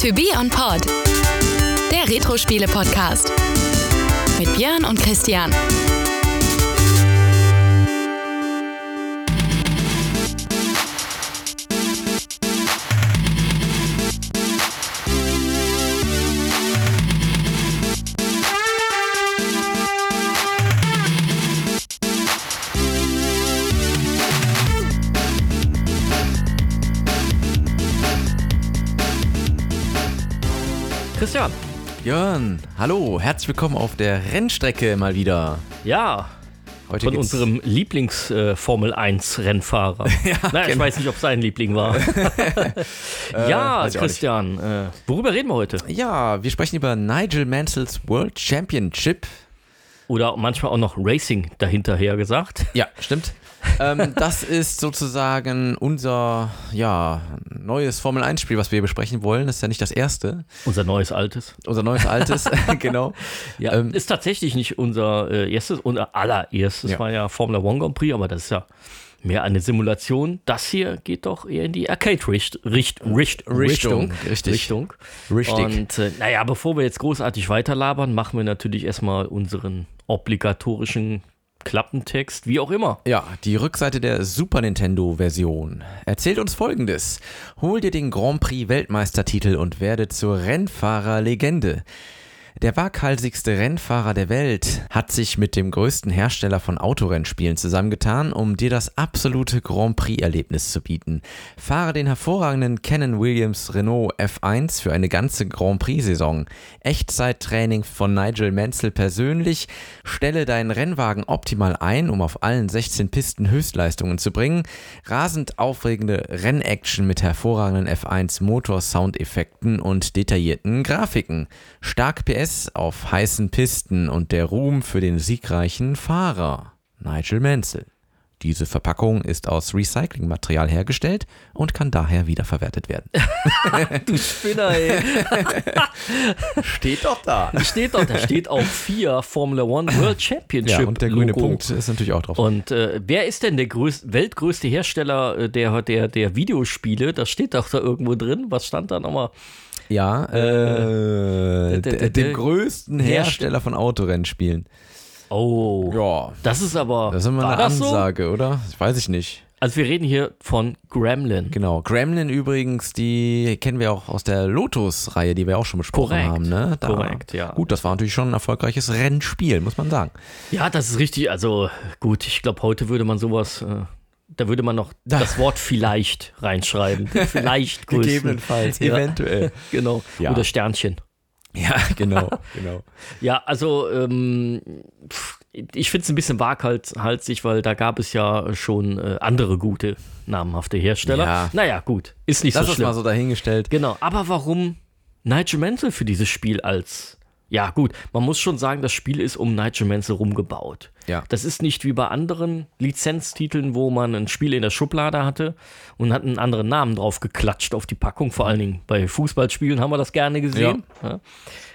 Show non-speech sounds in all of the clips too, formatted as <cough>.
To Be On Pod, der Retro-Spiele-Podcast. Mit Björn und Christian. Christian. Jörn, hallo, herzlich willkommen auf der Rennstrecke mal wieder. Ja. Heute von geht's- unserem Lieblings-Formel 1-Rennfahrer. <laughs> Ja, ich genau. weiß nicht, ob sein Liebling war. <laughs> ja, ich auch Christian, äh, worüber reden wir heute? Ja, wir sprechen über Nigel Mansells World Championship. Oder manchmal auch noch Racing dahinterher gesagt. Ja, stimmt. Ähm, das ist sozusagen unser ja, neues Formel 1-Spiel, was wir besprechen wollen. Das ist ja nicht das erste. Unser neues Altes. Unser neues altes, <laughs> <laughs> genau. Ja, Ähm, ist tatsächlich nicht unser äh, erstes, unser allererstes Ja. war ja Formula One Grand Prix, aber das ist ja mehr eine Simulation. Das hier geht doch eher in die Arcade-Richtung. Richt, Richt, Richtung, Richtung. richtig. Richtung. Richtig. Und äh, naja, bevor wir jetzt großartig weiterlabern, machen wir natürlich erstmal unseren obligatorischen Klappentext, wie auch immer. Ja, die Rückseite der Super Nintendo-Version erzählt uns folgendes. Hol dir den Grand Prix Weltmeistertitel und werde zur Rennfahrerlegende. Der waghalsigste Rennfahrer der Welt hat sich mit dem größten Hersteller von Autorennspielen zusammengetan, um dir das absolute Grand Prix-Erlebnis zu bieten. Fahre den hervorragenden Canon Williams Renault F1 für eine ganze Grand Prix-Saison. Echtzeittraining von Nigel Mansell persönlich. Stelle deinen Rennwagen optimal ein, um auf allen 16 Pisten Höchstleistungen zu bringen. Rasend aufregende Rennaction mit hervorragenden F1 Motor-Soundeffekten und detaillierten Grafiken. Stark PS auf heißen Pisten und der Ruhm für den siegreichen Fahrer. Nigel Mansell. Diese Verpackung ist aus Recyclingmaterial hergestellt und kann daher wiederverwertet werden. <laughs> Du Spinner, ey. <laughs> Steht doch da. steht doch, da steht auch vier Formula One World Championship Ja, und der grüne Logo. Punkt ist natürlich auch drauf. Und äh, wer ist denn der größ weltgrößte Hersteller äh, der, der, der Videospiele? Das steht doch da irgendwo drin. Was stand da nochmal? Ja, äh, d- dem größten Hersteller von Autorennspielen. Oh, Ja, das ist aber. das ist immer eine das so? Ansage, oder? Ich weiß ich nicht. Also wir reden hier von Gremlin. Genau. Gremlin übrigens, die kennen wir auch aus der Lotus-Reihe, die wir auch schon besprochen Korrekt. haben. Ne? Da, Korrekt, ja. Gut, das war natürlich schon ein erfolgreiches Rennspiel, muss man sagen. Ja, das ist richtig. Also gut, ich glaube, heute würde man sowas, äh, da würde man noch das Wort vielleicht reinschreiben. <laughs> Vielleicht größten. Gegebenenfalls, ja, eventuell. <laughs> Genau. Ja. Oder Sternchen. Ja, <laughs> genau, genau. Ja, also ähm, ich finde es ein bisschen waghalsig, weil da gab es ja schon äh, andere gute, namhafte Hersteller. Ja. Naja, gut, ist nicht Lass so schlimm. mal so dahingestellt. Genau, aber warum Nigel Mansell für dieses Spiel als. Ja, gut, man muss schon sagen, das Spiel ist um Nigel Mansell rumgebaut. Ja. Das ist nicht wie bei anderen Lizenztiteln, wo man ein Spiel in der Schublade hatte und hat einen anderen Namen drauf geklatscht auf die Packung. Vor allen Dingen bei Fußballspielen haben wir das gerne gesehen. Ja.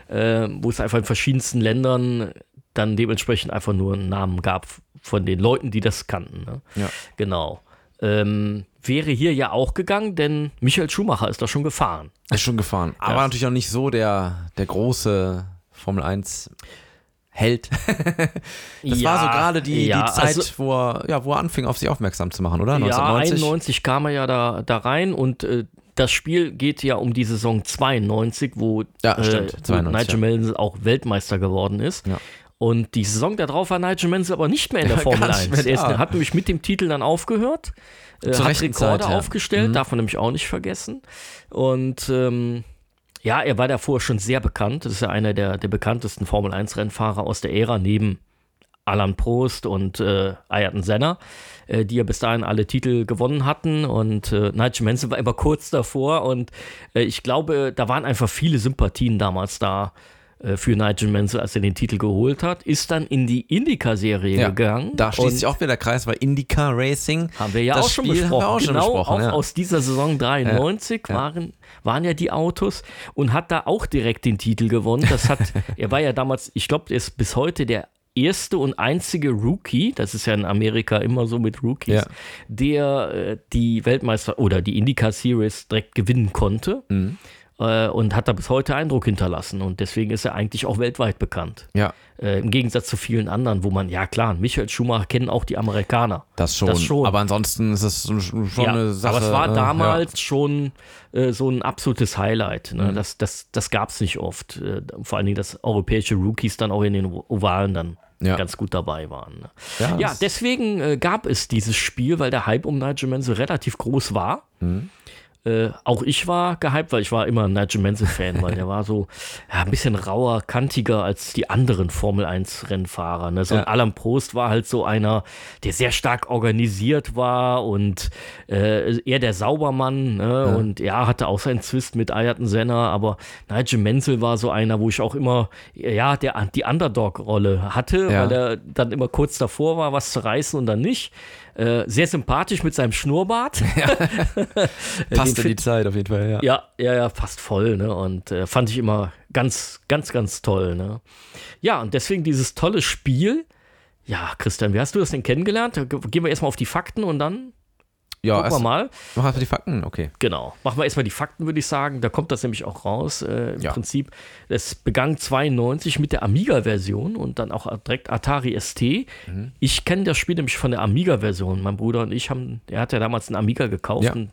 Äh, wo es einfach in verschiedensten Ländern dann dementsprechend einfach nur einen Namen gab von den Leuten, die das kannten. Ne? Ja. Genau. Ähm, wäre hier ja auch gegangen, denn Michael Schumacher ist da schon gefahren. Ist schon gefahren. Aber natürlich auch nicht so der, der große Formel 1 Held. <laughs> Das war so gerade die, ja, die Zeit, also- wo, er, ja, wo er anfing, auf sich aufmerksam zu machen, oder? Ja, 1990. 91 kam er ja da, da rein und äh, das Spiel geht ja um die Saison 92, wo, Ja, stimmt, äh, wo 92, Nigel Mansell auch Weltmeister geworden ist. Ja. Und die Saison darauf war Nigel Mansell aber nicht mehr in der <laughs> Ja, Formel gar nicht 1. mehr Er hat nämlich mit dem Titel dann aufgehört, äh, Zur hat Rekorde Zeit, ja. aufgestellt, Mhm. darf man nämlich auch nicht vergessen. Und ähm, ja, er war davor schon sehr bekannt. Das ist ja einer der, der bekanntesten Formel 1-Rennfahrer aus der Ära, neben Alan Prost und äh, Ayrton Senna, äh, die ja bis dahin alle Titel gewonnen hatten. Und äh, Nigel Mansell war immer kurz davor. Und äh, ich glaube, da waren einfach viele Sympathien damals da für Nigel Mansell, als er den Titel geholt hat. Ist dann in die Indycar-Serie Ja, gegangen. Da schließt sich auch wieder der Kreis, weil IndyCar Racing. haben wir ja auch schon wir auch schon genau, besprochen, auch ja. aus dieser Saison 93 Ja. Waren, waren ja die Autos und hat da auch direkt den Titel gewonnen. Das hat, <laughs> er war ja damals, ich glaube, er ist bis heute der erste und einzige Rookie, das ist ja in Amerika immer so mit Rookies, Ja. der äh, die Weltmeister oder die IndyCar Series direkt gewinnen konnte. Mhm. Äh, und hat da bis heute Eindruck hinterlassen. Und deswegen ist er eigentlich auch weltweit bekannt. Ja. Äh, Im Gegensatz zu vielen anderen, wo man, ja klar, Michael Schumacher kennen auch die Amerikaner. Das schon. Das schon. Aber ansonsten ist es schon ja, eine Sache. aber es war äh, damals schon äh, so ein absolutes Highlight. Ne? Mhm. Das, das, das gab es nicht oft. Äh, vor allen Dingen, dass europäische Rookies dann auch in den Ovalen dann Ja. ganz gut dabei waren. Ne? Ja, Ja, deswegen äh, gab es dieses Spiel, weil der Hype um Nigel Mansell relativ groß war. Mhm. Äh, auch ich war gehypt, weil ich war immer ein Nigel Mansell-Fan, weil der war so ja, ein bisschen rauer, kantiger als die anderen Formel-1-Rennfahrer. Ne? So ein Ja. Alan Prost war halt so einer, der sehr stark organisiert war und äh, eher der Saubermann. Ne? Und ja, hatte auch seinen Zwist mit Ayrton Senna, aber Nigel Mansell war so einer, wo ich auch immer, ja, der, die Underdog-Rolle hatte, Ja. weil er dann immer kurz davor war, was zu reißen und dann nicht. Äh, sehr sympathisch mit seinem Schnurrbart. <laughs> <laughs> Passt den in die Zeit auf jeden Fall, ja. Ja, ja, ja, fast voll, ne? Und äh, fand ich immer ganz, ganz, ganz toll, ne? Ja, und deswegen dieses tolle Spiel. Ja, Christian, wie hast du das denn kennengelernt? Ge- Gehen wir erstmal auf die Fakten und dann Ja, gucken wir mal. mach erst mal die Fakten, okay. Genau. Machen wir erstmal die Fakten, würde ich sagen. Da kommt das nämlich auch raus. Äh, Im Ja. Prinzip, es begann 92 mit der Amiga-Version und dann auch direkt Atari ST. Mhm. Ich kenne das Spiel nämlich von der Amiga-Version. Mein Bruder und ich haben, er hat ja damals einen Amiga gekauft Ja. und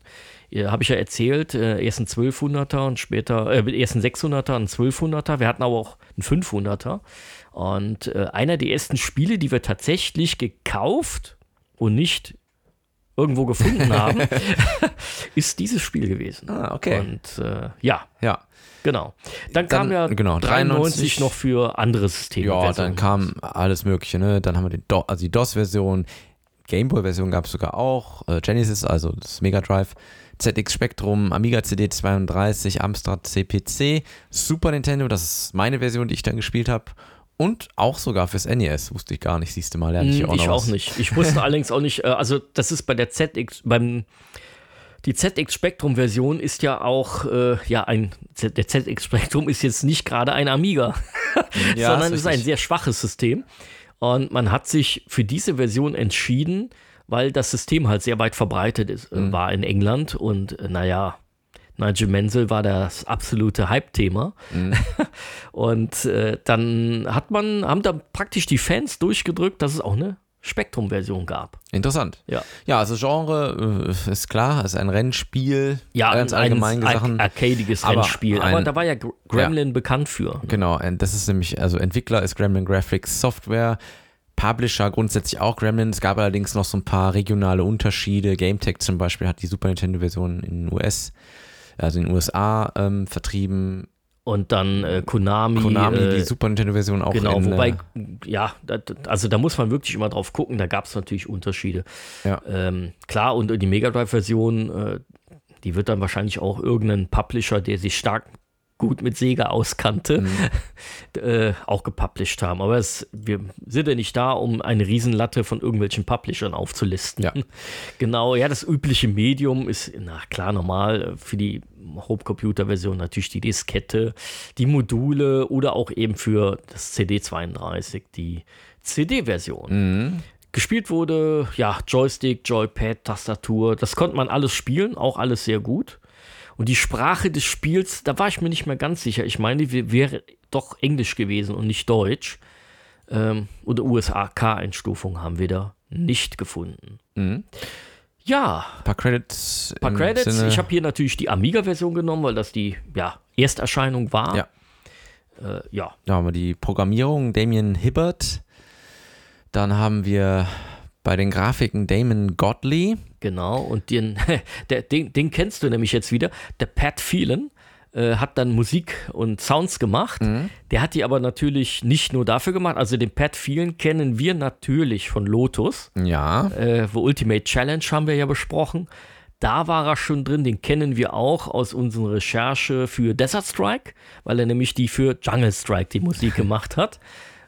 äh, habe ich ja erzählt, äh, erst einen 1200er und später, äh, erst einen 600er, einen 1200er. Wir hatten aber auch einen 500er. Und äh, einer der ersten Spiele, die wir tatsächlich gekauft und nicht irgendwo gefunden <laughs> haben, ist dieses Spiel gewesen. Ah, okay. Und äh, ja, Ja. genau. Dann, Dann, kam ja genau, 93 93 noch für andere Systeme. Ja, Versionen. dann kam alles Mögliche, ne? Dann haben wir den Do also die DOS-Version, Gameboy-Version gab es sogar auch, äh, Genesis, also das Mega Drive, ZX Spectrum, Amiga CD32, Amstrad CPC, Super Nintendo, das ist meine Version, die ich dann gespielt habe. Und auch sogar fürs NES, wusste ich gar nicht, siehst du mal, lerne ich hier Hm, auch ich auch was. nicht. Ich wusste <laughs> allerdings auch nicht, äh, also das ist bei der ZX, beim die ZX Spectrum Version ist ja auch, äh, ja, ein, der ZX Spectrum ist jetzt nicht gerade ein Amiga, <laughs> Ja, sondern ist ist ein sehr schwaches System. Und man hat sich für diese Version entschieden, weil das System halt sehr weit verbreitet ist, Mhm. war in England und äh, naja, Nigel Mansell war das absolute Hype-Thema. Mhm. <laughs> Und äh, dann hat man, haben da praktisch die Fans durchgedrückt, dass es auch eine Spektrum-Version gab. Interessant. Ja. Ja, also Genre äh, ist klar, ist ein Rennspiel, Ja, ganz ein allgemein ar gesagt. arcadiges Aber Rennspiel. ein- Aber da war ja Gr- Gremlin bekannt für. Genau, und das ist nämlich, also Entwickler ist Gremlin Graphics Software, Publisher grundsätzlich auch Gremlin. Es gab allerdings noch so ein paar regionale Unterschiede. GameTech zum Beispiel hat die Super Nintendo-Version in den US, also in den USA ähm, vertrieben. Und dann äh, Konami. Konami äh, die Super Nintendo-Version auch Genau, in, wobei, äh, ja, da, also da muss man wirklich immer drauf gucken, da gab es natürlich Unterschiede. Ja. Ähm, klar, und die Mega Drive-Version, äh, die wird dann wahrscheinlich auch irgendein Publisher, der sich stark gut mit Sega auskannte, <laughs> äh, auch gepublished haben. Aber es, wir sind ja nicht da, um eine Riesenlatte von irgendwelchen Publishern aufzulisten. Ja. <laughs> Genau, ja, das übliche Medium ist, na klar, normal äh, für die Home-Computer-Version natürlich die Diskette, die Module oder auch eben für das CD32 die CD-Version. Mhm. Gespielt wurde, ja, Joystick, Joypad, Tastatur, das konnte man alles spielen, auch alles sehr gut. Und die Sprache des Spiels, da war ich mir nicht mehr ganz sicher. Ich meine, die wäre doch Englisch gewesen und nicht Deutsch. Ähm, oder USAK-Einstufung haben wir da nicht gefunden. Mhm. Ja, Ein paar Credits. ein paar Credits. Sinne- Ich habe hier natürlich die Amiga-Version genommen, weil das die ja, Ersterscheinung war. Ja. Äh, ja. Da haben wir die Programmierung, Damien Hibbert. Dann haben wir bei den Grafiken Damon Godley. Genau, und den, <laughs> der, den, den kennst du nämlich jetzt wieder. Der Pat Phelan äh, hat dann Musik und Sounds gemacht. Der hat die aber natürlich nicht nur dafür gemacht. Also den Pat Phelan kennen wir natürlich von Lotus. Ja. Äh, wo Ultimate Challenge haben wir ja besprochen. Da war er schon drin, den kennen wir auch aus unserer Recherche für Desert Strike, weil er nämlich die für Jungle Strike die Musik <laughs> gemacht hat.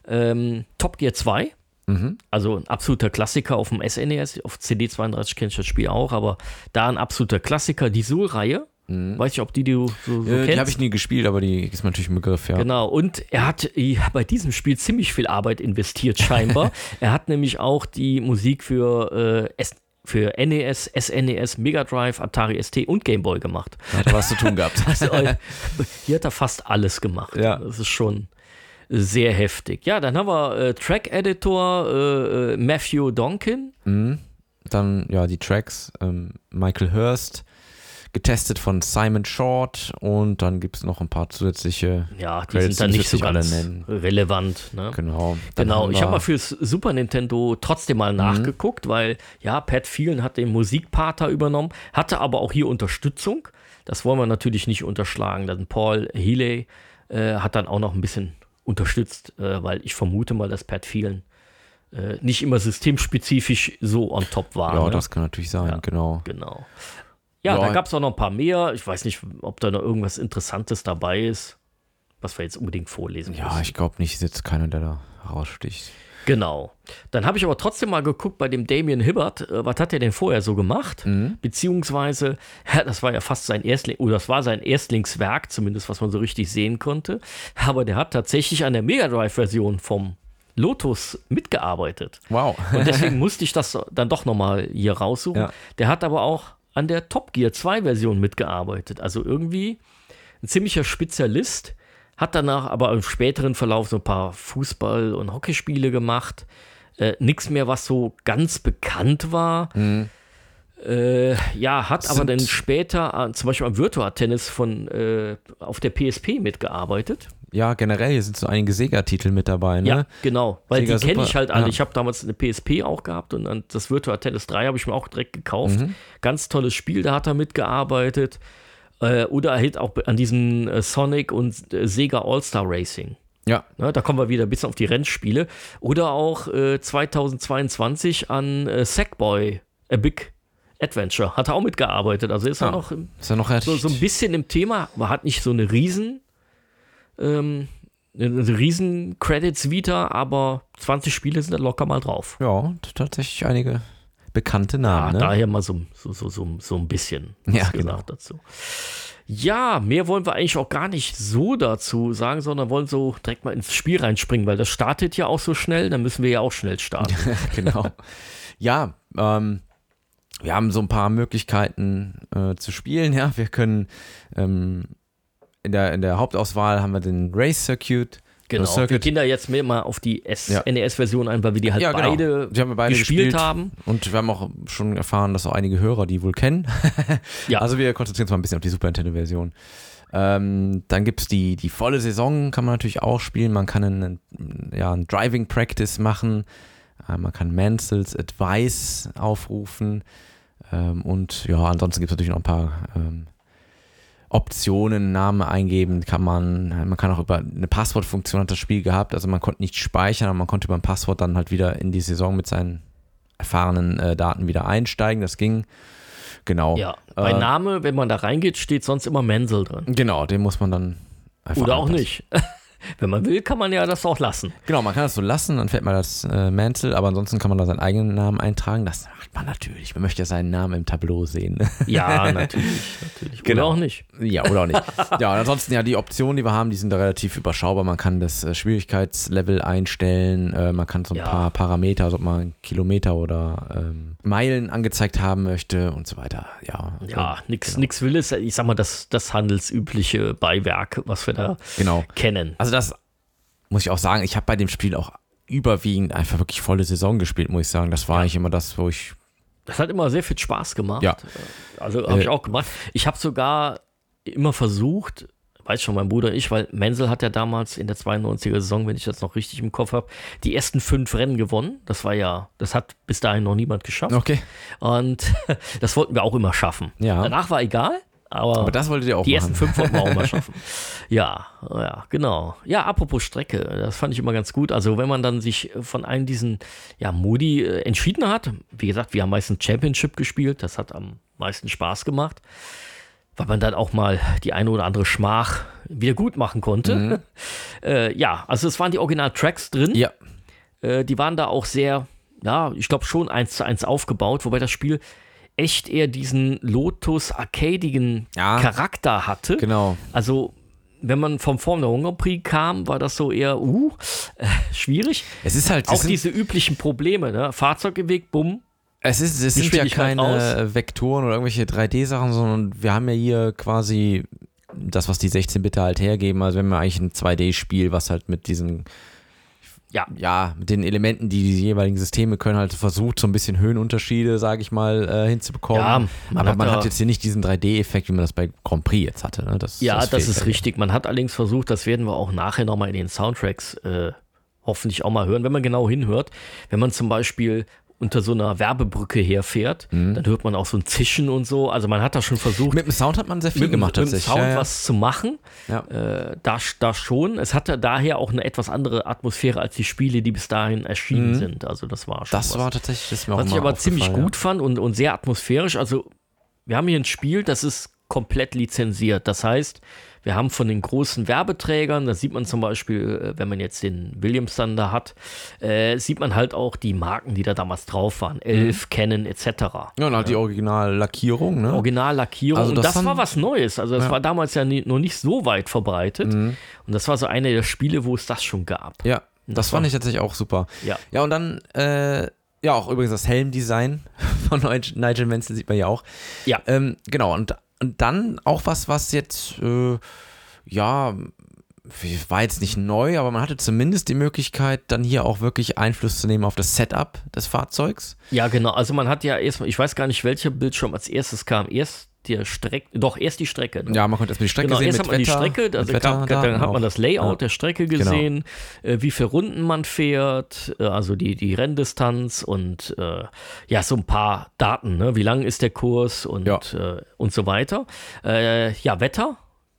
Ähm, Top Gear 2, Mhm. also ein absoluter Klassiker auf dem SNES, auf CD32 kenne ich das Spiel auch, aber da ein absoluter Klassiker, die Soul-Reihe. Weiß ich, ob die du so, so Äh, kennst. die habe ich nie gespielt, aber die ist mir natürlich ein Begriff, ja. Genau, und er hat äh, bei diesem Spiel ziemlich viel Arbeit investiert, scheinbar. <laughs> er hat nämlich auch die Musik für äh, S für NES, SNES, Mega Drive, Atari ST und Game Boy gemacht. Hat was zu tun gehabt. <laughs> Also, äh, hier hat er fast alles gemacht. Ja. Das ist schon sehr heftig. Ja, dann haben wir äh, Track-Editor äh, äh, Matthew Donkin. Mhm. Dann, ja, die Tracks, ähm, Michael Hurst, getestet von Simon Short und dann gibt es noch ein paar zusätzliche. Ja, die Credits, sind dann nicht so ganz nennen. relevant. Ne? Genau. Dann Genau, ich habe mal fürs Super Nintendo trotzdem Mhm. mal nachgeguckt, weil ja, Pat Phelan hat den Musikpart da übernommen, hatte aber auch hier Unterstützung. Das wollen wir natürlich nicht unterschlagen. Dann Paul Healy äh, hat dann auch noch ein bisschen unterstützt, äh, weil ich vermute mal, dass Pat Phelan äh, nicht immer systemspezifisch so on top war. Ja, ne? das kann natürlich sein, Ja. genau. Genau. Ja, Ja. da gab es auch noch ein paar mehr. Ich weiß nicht, ob da noch irgendwas Interessantes dabei ist, was wir jetzt unbedingt vorlesen Ja, müssen. ich glaube nicht, ist jetzt keiner, der da raussticht. Genau. Dann habe ich aber trotzdem mal geguckt bei dem Damien Hibbert, äh, was hat er denn vorher so gemacht? Beziehungsweise, <laughs> ja, das war ja fast sein Erstling, oder das war sein Erstlingswerk, zumindest was man so richtig sehen konnte. Aber der hat tatsächlich an der Mega Drive-Version vom Lotus mitgearbeitet. Wow. Und deswegen musste ich das dann doch nochmal hier raussuchen. Ja. Der hat aber auch an der Top Gear 2 Version mitgearbeitet. Also irgendwie ein ziemlicher Spezialist. Hat danach aber im späteren Verlauf so ein paar Fußball- und Hockeyspiele gemacht. Äh, Nichts mehr, was so ganz bekannt war. Äh, ja, hat aber Sind- dann später an, zum Beispiel am Virtua-Tennis von äh, auf der PSP mitgearbeitet. Ja, generell hier sind so einige Sega-Titel mit dabei, ne? Ja, genau. Weil Sega die kenne ich halt alle. ja. Ich habe damals eine PSP auch gehabt und dann das Virtua Tennis 3 habe ich mir auch direkt gekauft. Mhm. Ganz tolles Spiel, da hat er mitgearbeitet. Äh, oder halt auch an diesem äh, Sonic und äh, Sega All-Star Racing. Ja. Ne, da kommen wir wieder ein bisschen auf die Rennspiele. Oder auch äh, 2022 an äh, Sackboy, A Big Adventure. Hat er auch mitgearbeitet. Also ist er Ja. noch im, Ist ja noch so, so ein bisschen im Thema, aber hat nicht so eine riesen, ähm, eine riesen Credits Vita, aber 20 Spiele sind da locker mal drauf. ja, tatsächlich einige bekannte Ja, Namen, ne? daher mal so, so, so, so, so ein bisschen was Ja, gesagt genau. dazu. Ja, mehr wollen wir eigentlich auch gar nicht so dazu sagen, sondern wollen so direkt mal ins Spiel reinspringen, weil das startet ja auch so schnell, dann müssen wir ja auch schnell starten. <laughs> genau. Ja, ähm, wir haben so ein paar Möglichkeiten äh, zu spielen. Ja, wir können ähm, in, der, in der Hauptauswahl haben wir den Race Circuit. Genau. Circuit. Wir gehen da jetzt mehr mal auf die Ja. NES-Version ein, weil wir die halt Ja, genau. beide, Die haben wir beide gespielt, gespielt. haben. Und wir haben auch schon erfahren, dass auch einige Hörer die wohl kennen. <laughs> Ja. Also wir konzentrieren uns mal ein bisschen auf die Super Nintendo-Version. Ähm, dann gibt es die, die volle Saison, kann man natürlich auch spielen. Man kann einen, ja, einen Driving Practice machen. Äh, man kann Mansells Advice aufrufen. Ähm, und ja, ansonsten gibt es natürlich noch ein paar ähm, Optionen, Namen eingeben kann man, man kann auch über eine Passwortfunktion hat das Spiel gehabt, also man konnte nicht speichern, aber man konnte über ein Passwort dann halt wieder in die Saison mit seinen erfahrenen äh, Daten wieder einsteigen, das ging. Genau. Ja, bei Äh, Name, wenn man da reingeht, steht sonst immer Menzel drin. Genau, den muss man dann einfach Oder auch anpassen. nicht. <laughs> Wenn man will, kann man ja das auch lassen. Genau, man kann das so lassen, dann fällt mal das äh, Mantel, aber ansonsten kann man da seinen eigenen Namen eintragen. Das macht man natürlich. Man möchte ja seinen Namen im Tableau sehen. Ja, <laughs> natürlich, natürlich. Genau. Oder auch nicht. ja, oder auch nicht. <laughs> Ja, und ansonsten ja, die Optionen, die wir haben, die sind da relativ überschaubar. Man kann das äh, Schwierigkeitslevel einstellen, äh, man kann so ein Ja. paar Parameter, also ob man Kilometer oder ähm, Meilen angezeigt haben möchte und so weiter. Ja, Ja, so, nix, genau. nix Willes. Ich sag mal, das, das handelsübliche Beiwerk, was wir da Genau. kennen. Also das muss ich auch sagen, ich habe bei dem Spiel auch überwiegend einfach wirklich volle Saison gespielt, muss ich sagen. Das war eigentlich immer das, wo ich Das hat immer sehr viel Spaß gemacht. Ja. Also habe ich Äh, auch gemacht. Ich habe sogar immer versucht, weiß schon mein Bruder und ich, weil Menzel hat ja damals in der 92er Saison, wenn ich das noch richtig im Kopf habe, die ersten fünf Rennen gewonnen. Das war ja, das hat bis dahin noch niemand geschafft. Okay. Und <laughs> das wollten wir auch immer schaffen. Ja. Danach war egal, aber, Aber das wolltet ihr auch die machen. ersten fünf wollten wir auch mal schaffen. <laughs> Ja, ja, genau. Ja, apropos Strecke, das fand ich immer ganz gut. Also wenn man dann sich von einem diesen ja, Modi äh, entschieden hat, wie gesagt, wir haben meistens Championship gespielt, das hat am meisten Spaß gemacht, weil man dann auch mal die eine oder andere Schmach wieder gut machen konnte. <laughs> Äh, ja, also es waren die Original-Tracks drin. Ja. Äh, die waren da auch sehr, ja, ich glaube schon eins zu eins aufgebaut, wobei das Spiel echt eher diesen Lotus-arcadigen Ja. Charakter hatte. Genau. Also, wenn man vom Formel Grand Prix kam, war das so eher, uh, äh, schwierig. Es ist halt, Auch sind, diese üblichen Probleme, ne? Fahrzeug im Weg, bumm, Es, ist, es sind ja Geschwindigkeit keine Vektoren oder irgendwelche 3D-Sachen, sondern wir haben ja hier quasi das, was die 16-Bitte halt hergeben. Also wir haben ja eigentlich ein 2D-Spiel, was halt mit diesen, Ja. ja, mit den Elementen, die die jeweiligen Systeme können, halt versucht, so ein bisschen Höhenunterschiede, sage ich mal, äh, hinzubekommen. Ja, man Aber hat man da- hat jetzt hier nicht diesen 3D-Effekt, wie man das bei Grand Prix jetzt hatte. Ne? Das, Ja, das, fehlt ist ja. richtig. Man hat allerdings versucht, das werden wir auch nachher nochmal in den Soundtracks äh, hoffentlich auch mal hören, wenn man genau hinhört. Wenn man zum Beispiel unter so einer Werbebrücke herfährt, dann hört man auch so ein Zischen und so. Also man hat da schon versucht, Mhm. Mit dem Sound hat man sehr viel mit, dem- gemacht mit dem tatsächlich. Sound ja, ja. was zu machen. Ja. Äh, da, da schon. Es hatte daher auch eine etwas andere Atmosphäre als die Spiele, die bis dahin erschienen sind. Also das war schon Mhm. Das was. war tatsächlich, das auch Was ich aber ziemlich gut fand und, und sehr atmosphärisch. Also, wir haben hier ein Spiel, das ist komplett lizenziert. Das heißt, wir haben von den großen Werbeträgern, da sieht man zum Beispiel, äh, wenn man jetzt den Williams da hat, äh, sieht man halt auch die Marken, die da damals drauf waren. Elf, Canon etc. Ja, ja und halt die Originallackierung, ne? Originallackierung. Also und das das, fand- war was Neues. Also das Ja. war damals ja nie, noch nicht so weit verbreitet. Und das war so eine der Spiele, wo es das schon gab. Ja, das, Das fand ich tatsächlich auch super. Ja. Ja, und dann, äh, ja, auch übrigens das Helmdesign <laughs> von Nigel Nigel Mansell sieht man ja auch. Ja. Ähm, genau, und, und dann auch was, was jetzt, äh, ja, war jetzt nicht neu, aber man hatte zumindest die Möglichkeit, dann hier auch wirklich Einfluss zu nehmen auf das Setup des Fahrzeugs. Ja, genau. Also man hat ja erstmal, ich weiß gar nicht, welcher Bildschirm als erstes kam. Erst der Strecke, doch, erst die Strecke. ne? Ja, man konnte erstmal die Strecke Genau, sehen erst mit hat man die Wetter, Strecke, mit also gab, da dann hat man das Layout Ja. Genau. der Strecke gesehen, äh, wie viele Runden man fährt, äh, also die, die Renndistanz und äh, ja, so ein paar Daten, ne? wie lang ist der Kurs und, Ja. äh, und so weiter. Äh, ja, Wetter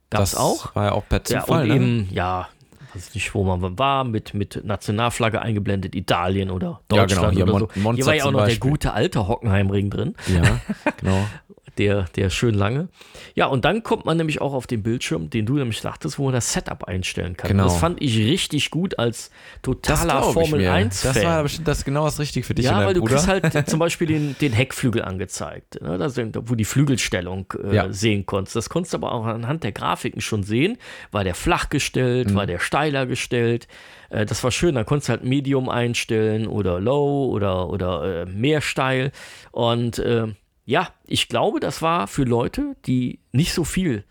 gab es auch. war ja auch per Ja, Zufall, und ne? eben, ja, weiß nicht, wo man war, mit, mit Nationalflagge eingeblendet, Italien oder Ja, Deutschland genau, hier oder Mon- so. Hier Monza war ja auch noch der Beispiel. gute alte Hockenheimring drin Ja, genau. <laughs> der, der schön lange. Ja, und dann kommt man nämlich auch auf den Bildschirm, den du nämlich sagtest, wo man das Setup einstellen kann. Genau. Das fand ich richtig gut als totaler Formel mir. 1 Das Fan. war bestimmt das genau das Richtige für dich ja, weil du Bruder. kriegst halt <laughs> zum Beispiel den, den Heckflügel angezeigt, ne? das, wo die Flügelstellung äh, Ja. sehen konntest. Das konntest du aber auch anhand der Grafiken schon sehen. War der flach gestellt, Mhm. war der steiler gestellt. Äh, das war schön. Da konntest du halt Medium einstellen oder Low oder, oder äh, mehr steil. Und äh, ja, ich glaube, das war für Leute, die nicht so viel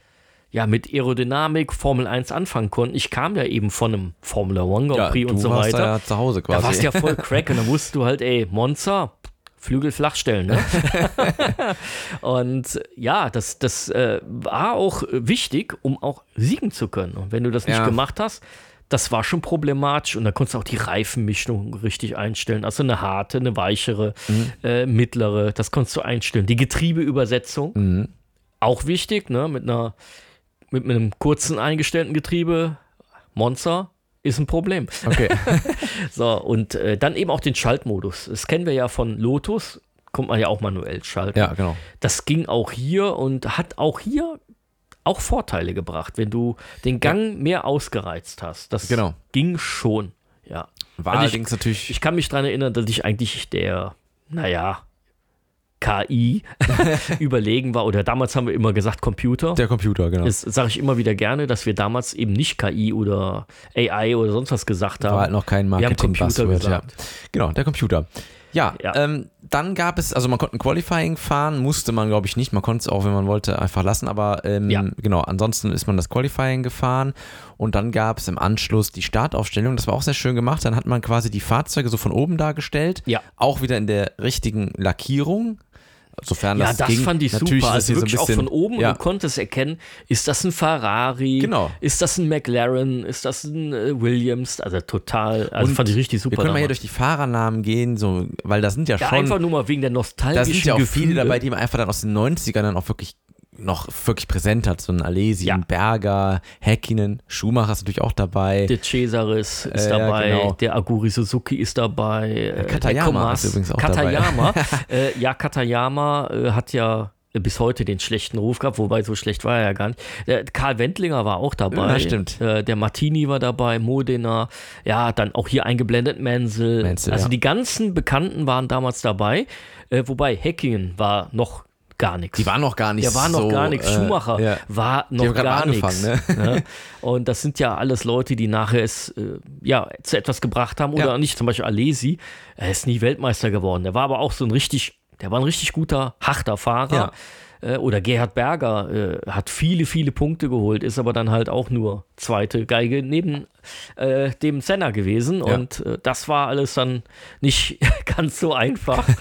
ja, mit Aerodynamik Formel 1 anfangen konnten. Ich kam ja eben von einem Formula One Grand ja, Prix du und so weiter. Da ja zu Hause quasi. Da warst du ja voll crack und dann wusstest du halt, ey, Monza, Flügel flachstellen, ne? <laughs> und ja, das, das äh, war auch wichtig, um auch siegen zu können. Und wenn du das nicht Ja. gemacht hast, das war schon problematisch und da konntest du auch die Reifenmischung richtig einstellen. Also eine harte, eine weichere, Mhm. äh, mittlere, das konntest du einstellen. Die Getriebeübersetzung, Mhm. auch wichtig, ne? Mit einer mit einem kurzen eingestellten Getriebe, Monza, ist ein Problem. Okay. <laughs> So, und äh, dann eben auch den Schaltmodus. Das kennen wir ja von Lotus, kommt man ja auch manuell schalten. ja, genau. Das ging auch hier und hat auch hier auch Vorteile gebracht, wenn du den Gang mehr ausgereizt hast. Das Genau. ging schon, ja. War Also ich- allerdings natürlich. Ich kann mich daran erinnern, dass ich eigentlich der, naja, KI <laughs> überlegen war. Oder damals haben wir immer gesagt Computer. der Computer, genau. Das sage ich immer wieder gerne, dass wir damals eben nicht KI oder AI oder sonst was gesagt haben. war halt noch kein Marketing-Buzzword. Ja. Genau, der Computer. Ja, Ja. Ähm, dann gab es, also man konnte ein Qualifying fahren, musste man glaube ich nicht, man konnte es auch, wenn man wollte, einfach lassen, aber ähm, Ja. genau, ansonsten ist man das Qualifying gefahren. Und dann gab es im Anschluss die Startaufstellung, das war auch sehr schön gemacht, dann hat man quasi die Fahrzeuge so von oben dargestellt, Ja. auch wieder in der richtigen Lackierung, sofern Ja, das das ging. fand ich Natürlich super. ist das Also hier so wirklich auch bisschen- von oben. ja. Du konntest erkennen, ist das ein Ferrari? Genau. Ist das ein McLaren? Ist das ein äh, Williams? Also total, also Und fand ich richtig super. Wir können mal hier damals. durch die Fahrernamen gehen, so, weil da sind ja, ja, schon einfach nur mal wegen der nostalgischen Da sind ja auch Gefühle. viele dabei, die man einfach dann aus den 90ern dann auch wirklich noch wirklich präsent hat. So ein Alesi, Ja. ein Berger, Häkkinen, Schumacher ist natürlich auch dabei. Der Cesaris ist Äh, ja, dabei, genau. der Aguri Suzuki ist dabei. äh, Katayama ist übrigens auch Katayama, <laughs> äh, ja, Katayama äh, hat ja bis heute den schlechten Ruf gehabt, wobei so schlecht war er ja gar nicht. Der Karl Wendlinger war auch dabei. Ja, stimmt. Äh, der Martini war dabei, Modena, ja, dann auch hier eingeblendet Menzel. Menzel, also ja. die ganzen Bekannten waren damals dabei, äh, wobei Häkkinen war noch gar nichts. Die waren noch gar nicht Der war noch so, gar nichts. äh, Schumacher ja. war Die noch gar nichts. Ne? <laughs> Und das sind ja alles Leute, die nachher es äh, ja, zu etwas gebracht haben. Oder Ja. nicht, zum Beispiel Alesi. Er ist nie Weltmeister geworden. Der war aber auch so ein richtig der war ein richtig guter, harter Fahrer. Ja. Äh, oder Gerhard Berger äh, hat viele, viele Punkte geholt, ist aber dann halt auch nur zweite Geige neben äh, dem Senna gewesen. Und äh, das war alles dann nicht <laughs> ganz so einfach. <laughs>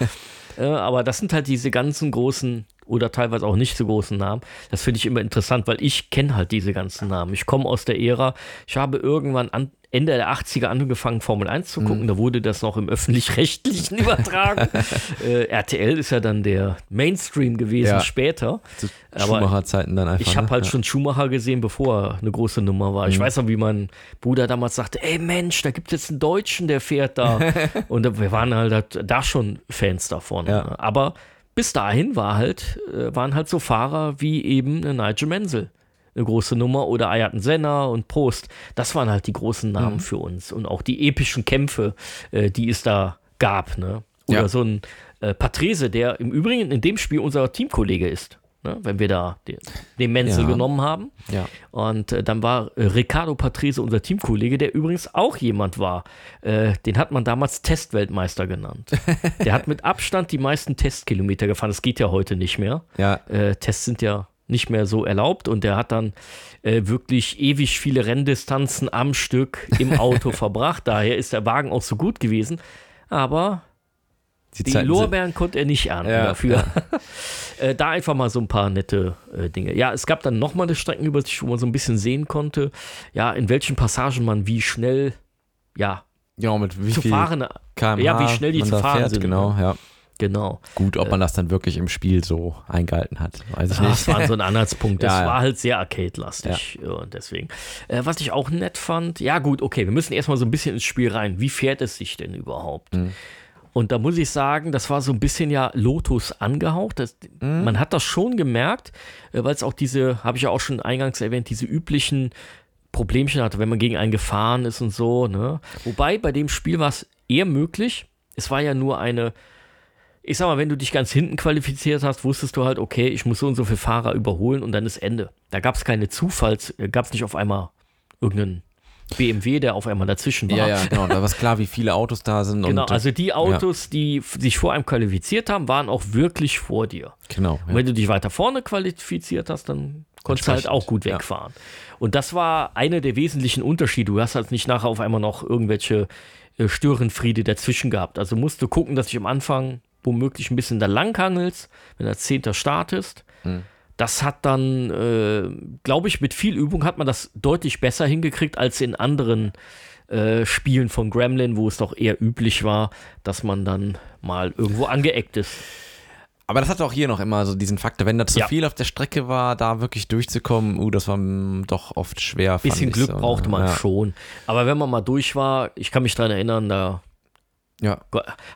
Äh, aber das sind halt diese ganzen großen oder teilweise auch nicht so großen Namen. Das finde ich immer interessant, weil ich kenne halt diese ganzen Namen. Ich komme aus der Ära, ich habe irgendwann an, Ende der 80er angefangen, Formel 1 zu gucken. Mhm. Da wurde das noch im öffentlich-rechtlichen <laughs> übertragen. äh, RTL ist ja dann der Mainstream gewesen ja. später. Schumacher-Zeiten dann einfach. Ich habe ne? halt ja. schon Schumacher gesehen, bevor er eine große Nummer war. Mhm. Ich weiß noch, wie mein Bruder damals sagte: Ey Mensch, da gibt es jetzt einen Deutschen, der fährt da. <laughs> Und wir waren halt da schon Fans davon. Ja. Aber bis dahin war halt, äh, waren halt so Fahrer wie eben Nigel Menzel eine große Nummer oder Ayrton Senna und Post. Das waren halt die großen Namen mhm. für uns und auch die epischen Kämpfe, äh, die es da gab. Ne? Oder ja. so ein äh, Patrese, der im Übrigen in dem Spiel unser Teamkollege ist. Ne? Wenn wir da den, den Menzel ja. genommen haben. Ja. Und äh, dann war äh, Ricardo Patrese unser Teamkollege, der übrigens auch jemand war. Äh, den hat man damals Testweltmeister genannt. <laughs> der hat mit Abstand die meisten Testkilometer gefahren. Das geht ja heute nicht mehr. Ja. Äh, Tests sind ja nicht mehr so erlaubt und der hat dann äh, wirklich ewig viele Renndistanzen am Stück im <laughs> Auto verbracht. Daher ist der Wagen auch so gut gewesen. Aber die, die Lorbeeren konnte er nicht ernten ja, dafür. Ja. <laughs> äh, da einfach mal so ein paar nette äh, Dinge. Ja, es gab dann nochmal eine Streckenübersicht, wo man so ein bisschen sehen konnte, ja, in welchen Passagen man wie schnell, ja, genau, mit wie zu fahren, ja, wie schnell die zu fahren fährt, sind. Genau, ja. Genau. Gut, ob man äh, das dann wirklich im Spiel so eingehalten hat, weiß ich nicht. Das war so ein Anhaltspunkt. <laughs> Das ja, war halt sehr arcade-lastig. Ja. Und deswegen. Äh, was ich auch nett fand, ja gut, okay, wir müssen erstmal so ein bisschen ins Spiel rein. Wie fährt es sich denn überhaupt? Mhm. Und da muss ich sagen, das war so ein bisschen ja Lotus angehaucht. Das, mhm. Man hat das schon gemerkt, äh, weil es auch diese, habe ich ja auch schon eingangs erwähnt, diese üblichen Problemchen hatte, wenn man gegen einen gefahren ist und so. Ne? Wobei bei dem Spiel war es eher möglich. Es war ja nur eine ich sag mal, wenn du dich ganz hinten qualifiziert hast, wusstest du halt, okay, ich muss so und so viele Fahrer überholen und dann ist Ende. Da gab es keine Zufalls, äh, gab es nicht auf einmal irgendeinen BMW, der auf einmal dazwischen war. Ja, ja, genau. Da war es klar, wie viele Autos da sind. Genau, und, also die Autos, ja. die sich vor einem qualifiziert haben, waren auch wirklich vor dir. Genau. Ja. Und wenn du dich weiter vorne qualifiziert hast, dann konntest du halt auch gut wegfahren. Ja. Und das war einer der wesentlichen Unterschiede. Du hast halt nicht nachher auf einmal noch irgendwelche äh, Störenfriede dazwischen gehabt. Also musst du gucken, dass ich am Anfang womöglich ein bisschen da langhangelst, wenn du Zehnter startest. Hm. Das hat dann, äh, glaube ich, mit viel Übung hat man das deutlich besser hingekriegt als in anderen äh, Spielen von Gremlin, wo es doch eher üblich war, dass man dann mal irgendwo angeeckt ist. Aber das hat auch hier noch immer so diesen Faktor, wenn da zu ja. viel auf der Strecke war, da wirklich durchzukommen, uh, das war doch oft schwer. Bisschen Glück so. brauchte man ja. schon. Aber wenn man mal durch war, ich kann mich daran erinnern, da ja.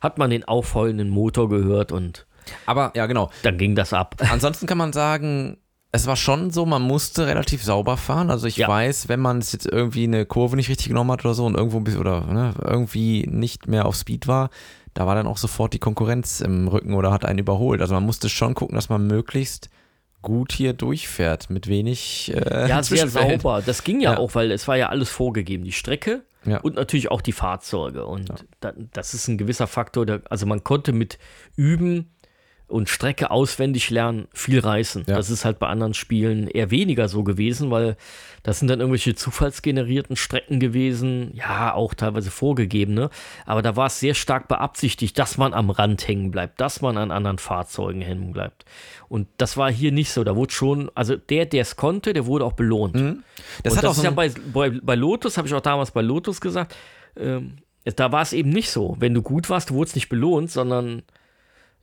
Hat man den aufheulenden Motor gehört und aber ja, genau. Dann ging das ab. <laughs> Ansonsten kann man sagen, es war schon so, man musste relativ sauber fahren. Also ich ja. weiß, wenn man jetzt irgendwie eine Kurve nicht richtig genommen hat oder so und irgendwo ein bisschen oder ne, irgendwie nicht mehr auf Speed war, da war dann auch sofort die Konkurrenz im Rücken oder hat einen überholt. Also man musste schon gucken, dass man möglichst gut hier durchfährt mit wenig. Äh, ja, sehr sauber. Das ging ja, ja, auch, weil es war ja alles vorgegeben. Die Strecke ja. und natürlich auch die Fahrzeuge. Und ja. da, das ist ein gewisser Faktor. Der, also man konnte mit Üben und Strecke auswendig lernen viel reißen. Ja. Das ist halt bei anderen Spielen eher weniger so gewesen, weil das sind dann irgendwelche zufallsgenerierten Strecken gewesen, ja, auch teilweise vorgegebene, aber da war es sehr stark beabsichtigt, dass man am Rand hängen bleibt, dass man an anderen Fahrzeugen hängen bleibt. Und das war hier nicht so. Da wurde schon, also der, der es konnte, der wurde auch belohnt. Mhm. Das, und hat das auch ist ja bei, bei, bei Lotus, habe ich auch damals bei Lotus gesagt, ähm, da war es eben nicht so. Wenn du gut warst, du wurdest nicht belohnt, sondern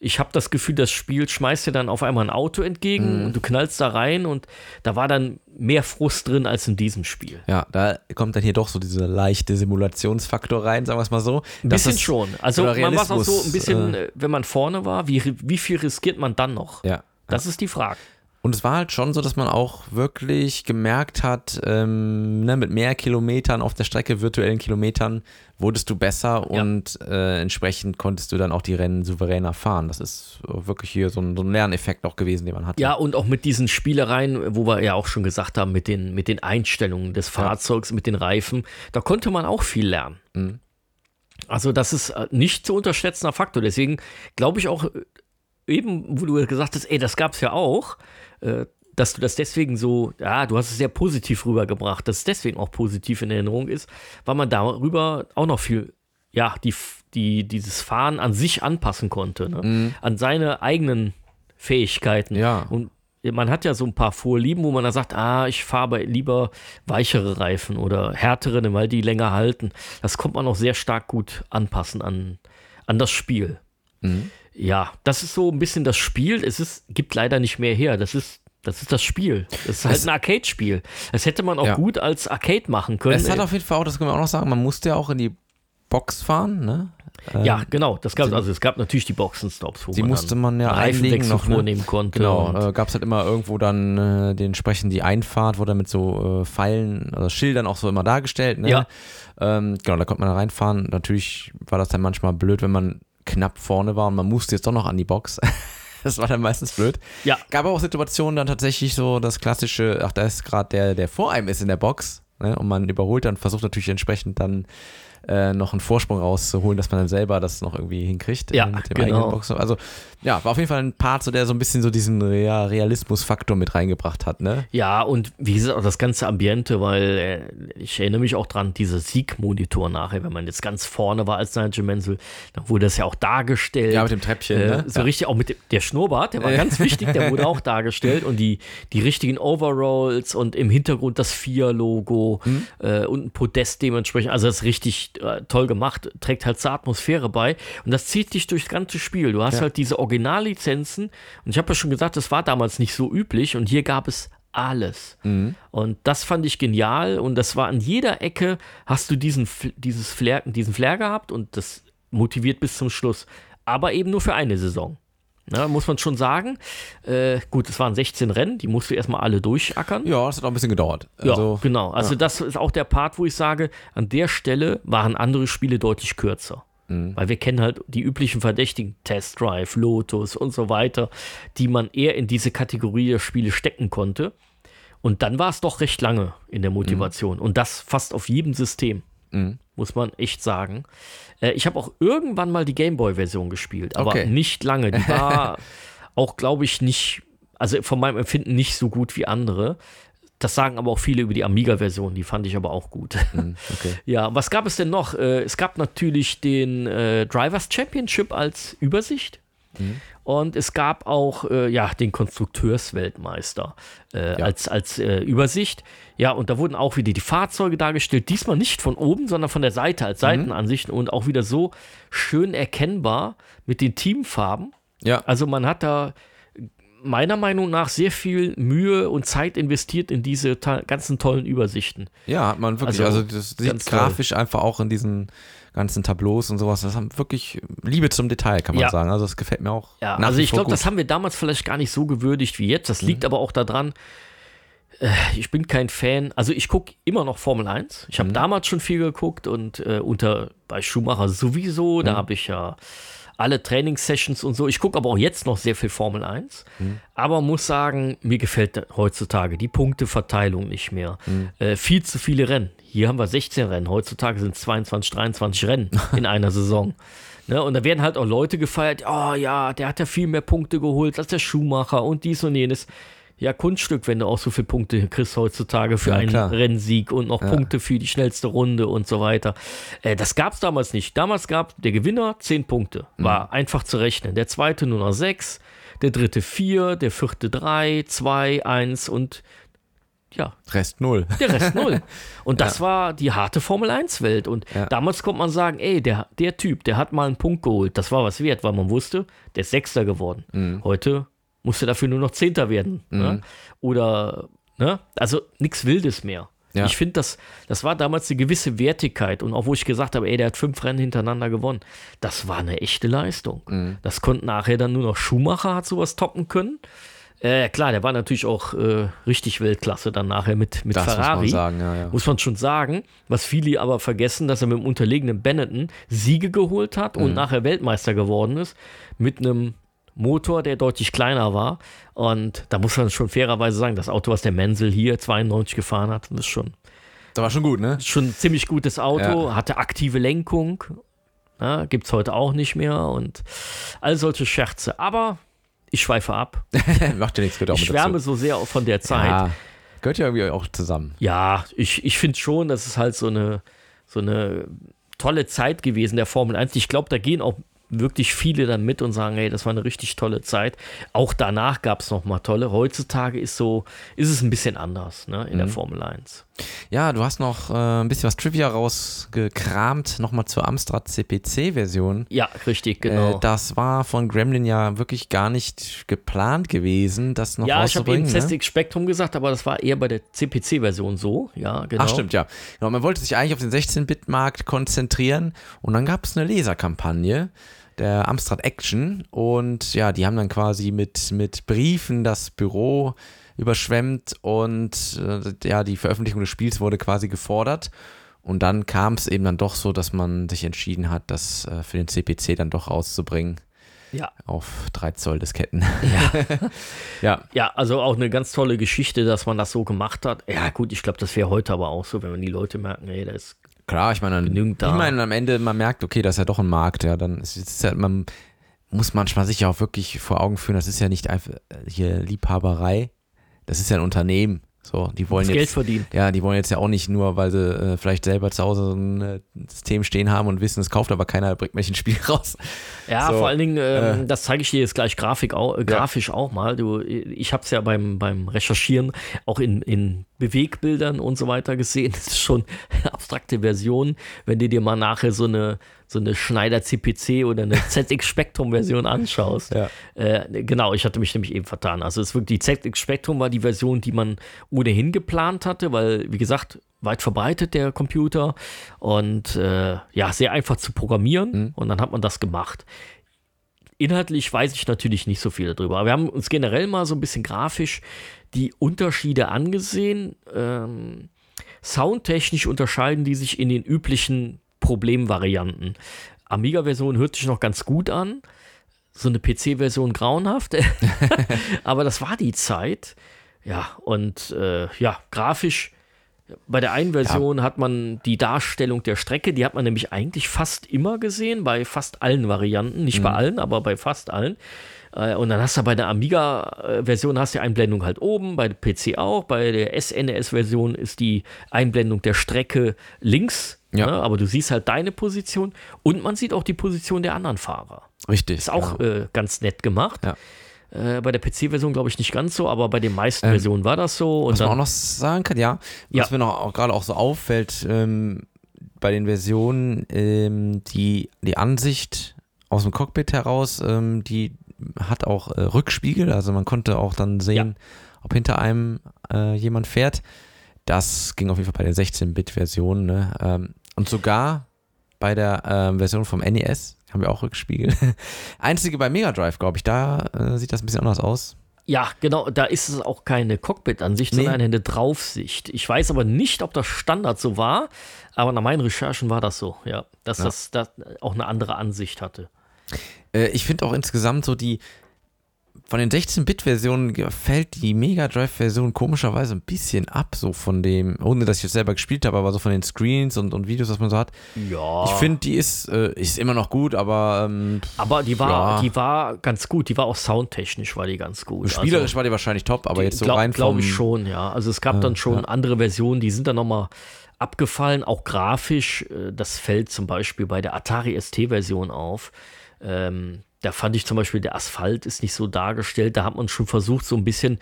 ich habe das Gefühl, das Spiel schmeißt dir dann auf einmal ein Auto entgegen mhm. und du knallst da rein und da war dann mehr Frust drin als in diesem Spiel. Ja, da kommt dann hier doch so dieser leichte Simulationsfaktor rein, sagen wir es mal so. Ein bisschen schon. Also man war auch so ein bisschen, äh, wenn man vorne war, wie, wie viel riskiert man dann noch? Ja. Das ja. ist die Frage. Und es war halt schon so, dass man auch wirklich gemerkt hat, ähm, ne, mit mehr Kilometern auf der Strecke, virtuellen Kilometern, wurdest du besser ja. und äh, entsprechend konntest du dann auch die Rennen souveräner fahren. Das ist wirklich hier so ein, so ein Lerneffekt auch gewesen, den man hatte. Ja, und auch mit diesen Spielereien, wo wir ja auch schon gesagt haben, mit den, mit den Einstellungen des Fahrzeugs, ja. mit den Reifen, da konnte man auch viel lernen. Mhm. Also, das ist äh, nicht zu unterschätzender Faktor. Deswegen glaube ich auch, eben, wo du gesagt hast, ey, das gab's ja auch, äh, dass du das deswegen so, ja, du hast es sehr positiv rübergebracht, dass es deswegen auch positiv in Erinnerung ist, weil man darüber auch noch viel, ja, die, die, dieses Fahren an sich anpassen konnte, ne? Mhm. an seine eigenen Fähigkeiten. Ja. Und man hat ja so ein paar Vorlieben, wo man da sagt, ah, ich fahre lieber weichere Reifen oder härtere, weil die länger halten. Das kommt man auch sehr stark gut anpassen an, an das Spiel. Mhm. Ja, das ist so ein bisschen das Spiel. Es ist, gibt leider nicht mehr her. Das ist das ist das Spiel. Das ist halt Es- ein Arcade-Spiel. Das hätte man auch Ja. gut als Arcade machen können. Es hat auf jeden Fall auch, das können wir auch noch sagen, man musste ja auch in die Box fahren, ne? ja, genau. Das gab, also es gab natürlich die Boxenstops, wo Die man musste dann man ja einlegen noch, ne? vornehmen konnte. Genau, äh, gab es halt immer irgendwo dann äh, den entsprechend die Einfahrt, wurde mit so äh, Pfeilen oder Schildern auch so immer dargestellt. Ne? Ja. Ähm, genau, da konnte man reinfahren. Natürlich war das dann manchmal blöd, wenn man knapp vorne war und man musste jetzt doch noch an die Box. <laughs> das war dann meistens blöd. ja, Gab aber auch Situationen dann tatsächlich so das klassische, ach, da ist gerade der, der vor einem ist in der Box ne? und man überholt dann, versucht natürlich entsprechend dann äh, noch einen Vorsprung rauszuholen, dass man dann selber das noch irgendwie hinkriegt Ja, äh, mit dem genau. eigenen Box. Also ja, war auf jeden Fall ein Part, so, der so ein bisschen so diesen Rea Realismus-Faktor mit reingebracht hat, ne? Ja, und wie gesagt, auch das ganze Ambiente, weil äh, ich erinnere mich auch dran, dieser Siegmonitor nachher, wenn man jetzt ganz vorne war als Nigel Mansell, dann wurde das ja auch dargestellt. Ja, mit dem Treppchen, Äh, ne? so Ja. richtig, auch mit dem, der Schnurrbart, der war <laughs> ganz wichtig, der wurde auch dargestellt und die, die richtigen Overalls und im Hintergrund das FIA-Logo Mhm. äh, und ein Podest dementsprechend. Also das ist richtig äh, toll gemacht, trägt halt zur Atmosphäre bei und das zieht dich durchs ganze Spiel. Du hast Ja. halt diese Originallizenzen und ich habe ja schon gesagt, das war damals nicht so üblich und hier gab es alles. Mhm. Und das fand ich genial und das war an jeder Ecke hast du diesen, dieses Flair, diesen Flair gehabt und das motiviert bis zum Schluss. Aber eben nur für eine Saison. Na, muss man schon sagen. Äh, gut, es waren 16 Rennen, die musst du erstmal alle durchackern. Ja, das hat auch ein bisschen gedauert. Ja, Also, genau. Also das ist auch der Part, wo ich sage, an der Stelle waren andere Spiele deutlich kürzer. Mhm. Weil wir kennen halt die üblichen Verdächtigen, Test Drive, Lotus und so weiter, die man eher in diese Kategorie der Spiele stecken konnte. Und dann war es doch recht lange in der Motivation. Und das fast auf jedem System, Mhm. muss man echt sagen. Äh, ich habe auch irgendwann mal die Gameboy-Version gespielt, aber Okay. nicht lange. Die <laughs> war auch, glaube ich, nicht, also von meinem Empfinden nicht so gut wie andere. Das sagen aber auch viele über die Amiga-Version, die fand ich aber auch gut. Mhm, okay. <laughs> Ja, was gab es denn noch? Äh, es gab natürlich den äh, Drivers Championship als Übersicht. Mhm. Und es gab auch äh, ja, den Konstrukteursweltmeister äh, Ja. als, als äh, Übersicht. Ja, und da wurden auch wieder die Fahrzeuge dargestellt. Diesmal nicht von oben, sondern von der Seite als Seitenansichten und auch wieder so schön erkennbar mit den Teamfarben. Ja, Also man hat da meiner Meinung nach sehr viel Mühe und Zeit investiert in diese ganzen tollen Übersichten. ja, hat man wirklich. Also, Also, das sieht ganz toll. grafisch einfach auch in diesen ganzen Tableaus und sowas. Das haben wirklich Liebe zum Detail, kann man Ja. sagen. Also, das gefällt mir auch. Ja, also ich glaube. Mhm. das haben wir damals vielleicht gar nicht so gewürdigt wie jetzt. Das liegt aber auch daran, äh, ich bin kein Fan. Also ich gucke immer noch Formel 1. Ich habe Mhm. damals schon viel geguckt und äh, unter bei Schumacher sowieso. Mhm. Da habe ich ja alle Trainingssessions und so. Ich gucke aber auch jetzt noch sehr viel Formel 1. Mhm. Aber muss sagen, mir gefällt heutzutage die Punkteverteilung nicht mehr. Mhm. Äh, viel zu viele Rennen. Hier haben wir 16 Rennen. Heutzutage sind es 22, 23 Rennen in einer Saison. <laughs> Ne, und da werden halt auch Leute gefeiert, oh ja, der hat ja viel mehr Punkte geholt als der Schumacher und dies und jenes. Ja, Kunststück, wenn du auch so viele Punkte kriegst heutzutage für Ja, einen klar. Rennsieg und noch Punkte für die schnellste Runde und so weiter. Äh, das gab es damals nicht. Damals gab der Gewinner 10 Punkte. War einfach zu rechnen. Der zweite nur noch 6, der dritte 4, der vierte 3, 2, 1 und ja, Rest null. der Rest null. <laughs> Und das war die harte Formel 1-Welt. Und Ja. damals konnte man sagen, ey, der, der Typ, der hat mal einen Punkt geholt. Das war was wert, weil man wusste, der ist Sechster geworden. Mhm. Heute musste dafür nur noch Zehnter werden. Ne? Oder, ne? Also nichts Wildes mehr. Ja. Ich finde, das, das war damals eine gewisse Wertigkeit. Und auch wo ich gesagt habe, ey, der hat fünf Rennen hintereinander gewonnen, das war eine echte Leistung. Mhm. Das konnte nachher dann nur noch Schumacher hat sowas toppen können. Äh, klar, der war natürlich auch äh, richtig Weltklasse dann nachher mit, mit Das Ferrari. muss man sagen, ja, ja. Muss man schon sagen. Was viele aber vergessen, dass er mit dem unterlegenen Benetton Siege geholt hat Mhm. und nachher Weltmeister geworden ist. Mit einem Motor, der deutlich kleiner war. Und da muss man schon fairerweise sagen, das Auto, was der Menzel hier 92 gefahren hat, das ist schon, Das war schon gut, ne? schon ein ziemlich gutes Auto, Ja. hatte aktive Lenkung. Ja, Gibt es heute auch nicht mehr und all solche Scherze. Aber ich schweife ab. <laughs> Macht ja nichts, gehört auch Ich schwärme dazu. so sehr von der Zeit. Ja, gehört ja irgendwie auch zusammen. Ja, ich, ich finde schon, das ist halt so eine, so eine tolle Zeit gewesen, der Formel 1. Ich glaube, da gehen auch wirklich viele dann mit und sagen, hey, das war eine richtig tolle Zeit. Auch danach gab es nochmal tolle. Heutzutage ist so, ist es ein bisschen anders, ne, in der Formel 1. Ja, du hast noch äh, ein bisschen was Trivia rausgekramt, nochmal zur Amstrad CPC-Version. Ja, richtig, genau. Äh, das war von Gremlin ja wirklich gar nicht geplant gewesen, das noch ja, ich habe eben ne? ZX Spectrum gesagt, aber das war eher bei der CPC-Version so. Ja, genau. Ach stimmt, ja. Genau, man wollte sich eigentlich auf den 16-Bit-Markt konzentrieren und dann gab es eine Leserkampagne der Amstrad Action und ja, die haben dann quasi mit, mit Briefen das Büro überschwemmt und äh, ja, die Veröffentlichung des Spiels wurde quasi gefordert. Und dann kam es eben dann doch so, dass man sich entschieden hat, das äh, für den CPC dann doch rauszubringen Ja. auf 3 Zoll Disketten. Ja. <laughs> ja, ja, also auch eine ganz tolle Geschichte, dass man das so gemacht hat. Ja, gut, ich glaube, das wäre heute aber auch so, wenn man die Leute merken, ey, da ist Klar, ich meine, Genügend ich meine, am Ende, man merkt, okay, das ist ja doch ein Markt, ja, dann ist es ja, man muss manchmal sich ja auch wirklich vor Augen führen, das ist ja nicht einfach äh, hier Liebhaberei, das ist ja ein Unternehmen. So, die wollen das Geld jetzt, verdienen. ja, die wollen jetzt ja auch nicht nur, weil sie äh, vielleicht selber zu Hause so ein äh, System stehen haben und wissen, es kauft aber keiner, bringt mir ein Spiel <laughs> raus. Ja, So, vor allen Dingen, ähm, äh, das zeige ich dir jetzt gleich Grafik au äh, grafisch auch mal. Du, ich habe es ja beim, beim Recherchieren auch in, in Bewegbildern und so weiter gesehen. Das ist schon abstrakte Version. Wenn du dir mal nachher so eine, so eine Schneider CPC oder eine <laughs> ZX Spectrum Version anschaust. Ja. Äh, genau, ich hatte mich nämlich eben vertan. Also es ist wirklich, die ZX Spectrum war die Version, die man ohnehin geplant hatte, weil, wie gesagt, weit verbreitet der Computer und äh, ja, sehr einfach zu programmieren und dann hat man das gemacht. Inhaltlich weiß ich natürlich nicht so viel darüber, aber wir haben uns generell mal so ein bisschen grafisch die Unterschiede angesehen. Ähm, soundtechnisch unterscheiden die sich in den üblichen Problemvarianten. Amiga-Version hört sich noch ganz gut an, so eine PC-Version grauenhaft, <laughs> aber das war die Zeit. Ja, und äh, ja, grafisch bei der einen Version hat man die Darstellung der Strecke, die hat man nämlich eigentlich fast immer gesehen, bei fast allen Varianten. Nicht bei allen, aber bei fast allen. Äh, Und dann hast du bei der Amiga-Version hast du die Einblendung halt oben, bei der PC auch. Bei der SNES-Version ist die Einblendung der Strecke links. Ja. Ne? Aber du siehst halt deine Position und man sieht auch die Position der anderen Fahrer. Richtig. Ist auch genau. äh, ganz nett gemacht. Ja. Äh, bei der PC-Version glaube ich nicht ganz so, aber bei den meisten Versionen war das so. Was man auch noch sagen kann, ja, was Ja. mir noch gerade auch so auffällt, ähm, bei den Versionen, ähm, die, die Ansicht aus dem Cockpit heraus, ähm, die hat auch äh, Rückspiegel, also man konnte auch dann sehen, ob hinter einem äh, jemand fährt. Das ging auf jeden Fall bei der 16-Bit-Version. Ne? Ähm, und sogar bei der ähm, Version vom NES haben wir auch Rückspiegel. <laughs> Einzige bei Mega Drive, glaube ich, da äh, sieht das ein bisschen anders aus. ja, genau, da ist es auch keine Cockpit-Ansicht, Nee. sondern eine Draufsicht. Ich weiß aber nicht, ob das Standard so war, aber nach meinen Recherchen war das so, ja, dass Ja. das, das auch eine andere Ansicht hatte. Äh, ich finde auch insgesamt so die, von den 16-Bit-Versionen fällt die Mega Drive-Version komischerweise ein bisschen ab, so von dem, ohne dass ich jetzt selber gespielt habe, aber so von den Screens und, und Videos, was man so hat. Ja. Ich finde, die ist, äh, ist immer noch gut, aber ähm, aber die war, Ja. die war ganz gut, die war auch soundtechnisch war die ganz gut. spielerisch also, war die wahrscheinlich top, aber jetzt so glaub, rein Glaube ich schon, ja. Also es gab dann schon ja. andere Versionen, die sind dann nochmal abgefallen, auch grafisch. Äh, Das fällt zum Beispiel bei der Atari ST-Version auf. Ähm, da fand ich zum Beispiel, der Asphalt ist nicht so dargestellt. Da hat man schon versucht, so ein bisschen.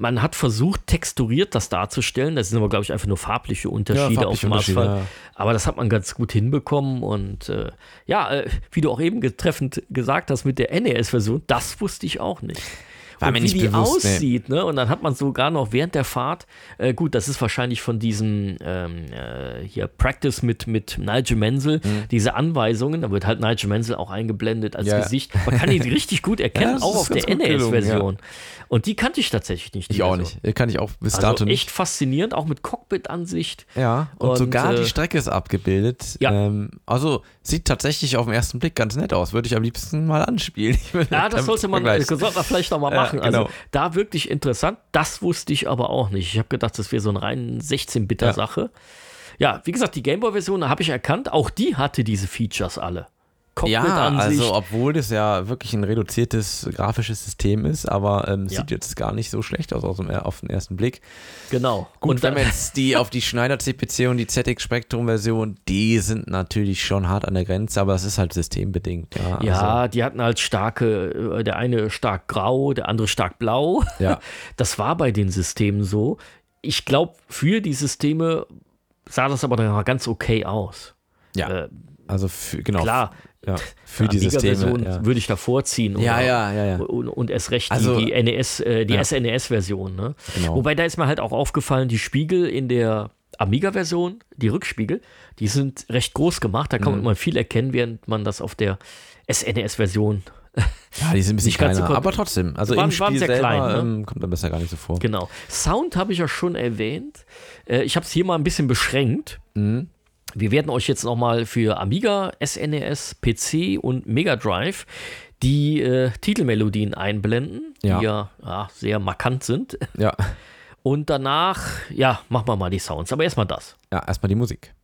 Man hat versucht, texturiert das darzustellen. Das sind aber, glaube ich, einfach nur farbliche Unterschiede farbliche auf dem Unterschiede, Asphalt. ja. Aber das hat man ganz gut hinbekommen. Und äh, ja, äh, wie du auch eben getreffend gesagt hast mit der NES-Version, das wusste ich auch nicht. War und mir wie nicht die bewusst, nee. aussieht, ne? Und dann hat man sogar noch während der Fahrt, äh, gut, das ist wahrscheinlich von diesem ähm, äh, hier Practice mit, mit Nigel Mansell, diese Anweisungen, da wird halt Nigel Mansell auch eingeblendet als Mhm. Ja. Gesicht. Man kann ihn <laughs> richtig gut erkennen, das auch auf der NES-Version. Und die kannte ich tatsächlich nicht. die Ich auch Version. nicht. Kann ich auch bis Also dato echt nicht. faszinierend, auch mit Cockpit-Ansicht. Ja, und, Und, sogar äh, die Strecke ist abgebildet. Ja. Ähm, also sieht tatsächlich auf den ersten Blick ganz nett aus. Würde ich am liebsten mal anspielen. <laughs> Ja, das damit sollte man, vergleichen. sollte man vielleicht noch mal Ja, machen. genau. Also da wirklich interessant. Das wusste ich aber auch nicht. Ich habe gedacht, das wäre so eine rein 16-Bitter-Sache. Ja. wie gesagt, die Gameboy-Version habe ich erkannt. Auch die hatte diese Features alle. Cockpit Ja, also obwohl das ja wirklich ein reduziertes grafisches System ist, aber ähm, Ja. sieht jetzt gar nicht so schlecht aus, aus dem, auf den ersten Blick. Genau. Gut, und wenn man jetzt die auf die Schneider CPC und die ZX Spectrum Version, die sind natürlich schon hart an der Grenze, aber es ist halt systembedingt. Ja, ja, also, die hatten halt starke, äh, der eine stark grau, der andere stark blau. ja. <laughs> Das war bei den Systemen so. Ich glaube, für die Systeme sah das aber dann ganz okay aus. ja. Äh, also für, genau. klar, Ja, für die Amiga-Version Systeme. Ja. würde ich da vorziehen. Ja, oder- ja, ja, ja. Und, und erst recht Also- die, die NES, äh, die Ja. SNES-Version. Ne? Genau. Wobei da ist mir halt auch aufgefallen, die Spiegel in der Amiga-Version, die Rückspiegel, die sind recht groß gemacht. Da kann Mhm. man viel erkennen, während man das auf der SNES-Version Ja, die sind ein bisschen Nicht ganz so kleiner, kon- aber trotzdem. Also Waren- im Spiel sehr selber klein, ne? ähm, kommt dann besser gar nicht so vor. Genau. Sound habe ich ja schon erwähnt. Äh, ich habe es hier mal ein bisschen beschränkt. Mhm. Wir werden euch jetzt nochmal für Amiga, SNES, PC und Mega Drive die äh, Titelmelodien einblenden, Ja. die ja, ja sehr markant sind. Ja. Und danach, ja, machen wir mal die Sounds. Aber erstmal das. ja, erstmal die Musik.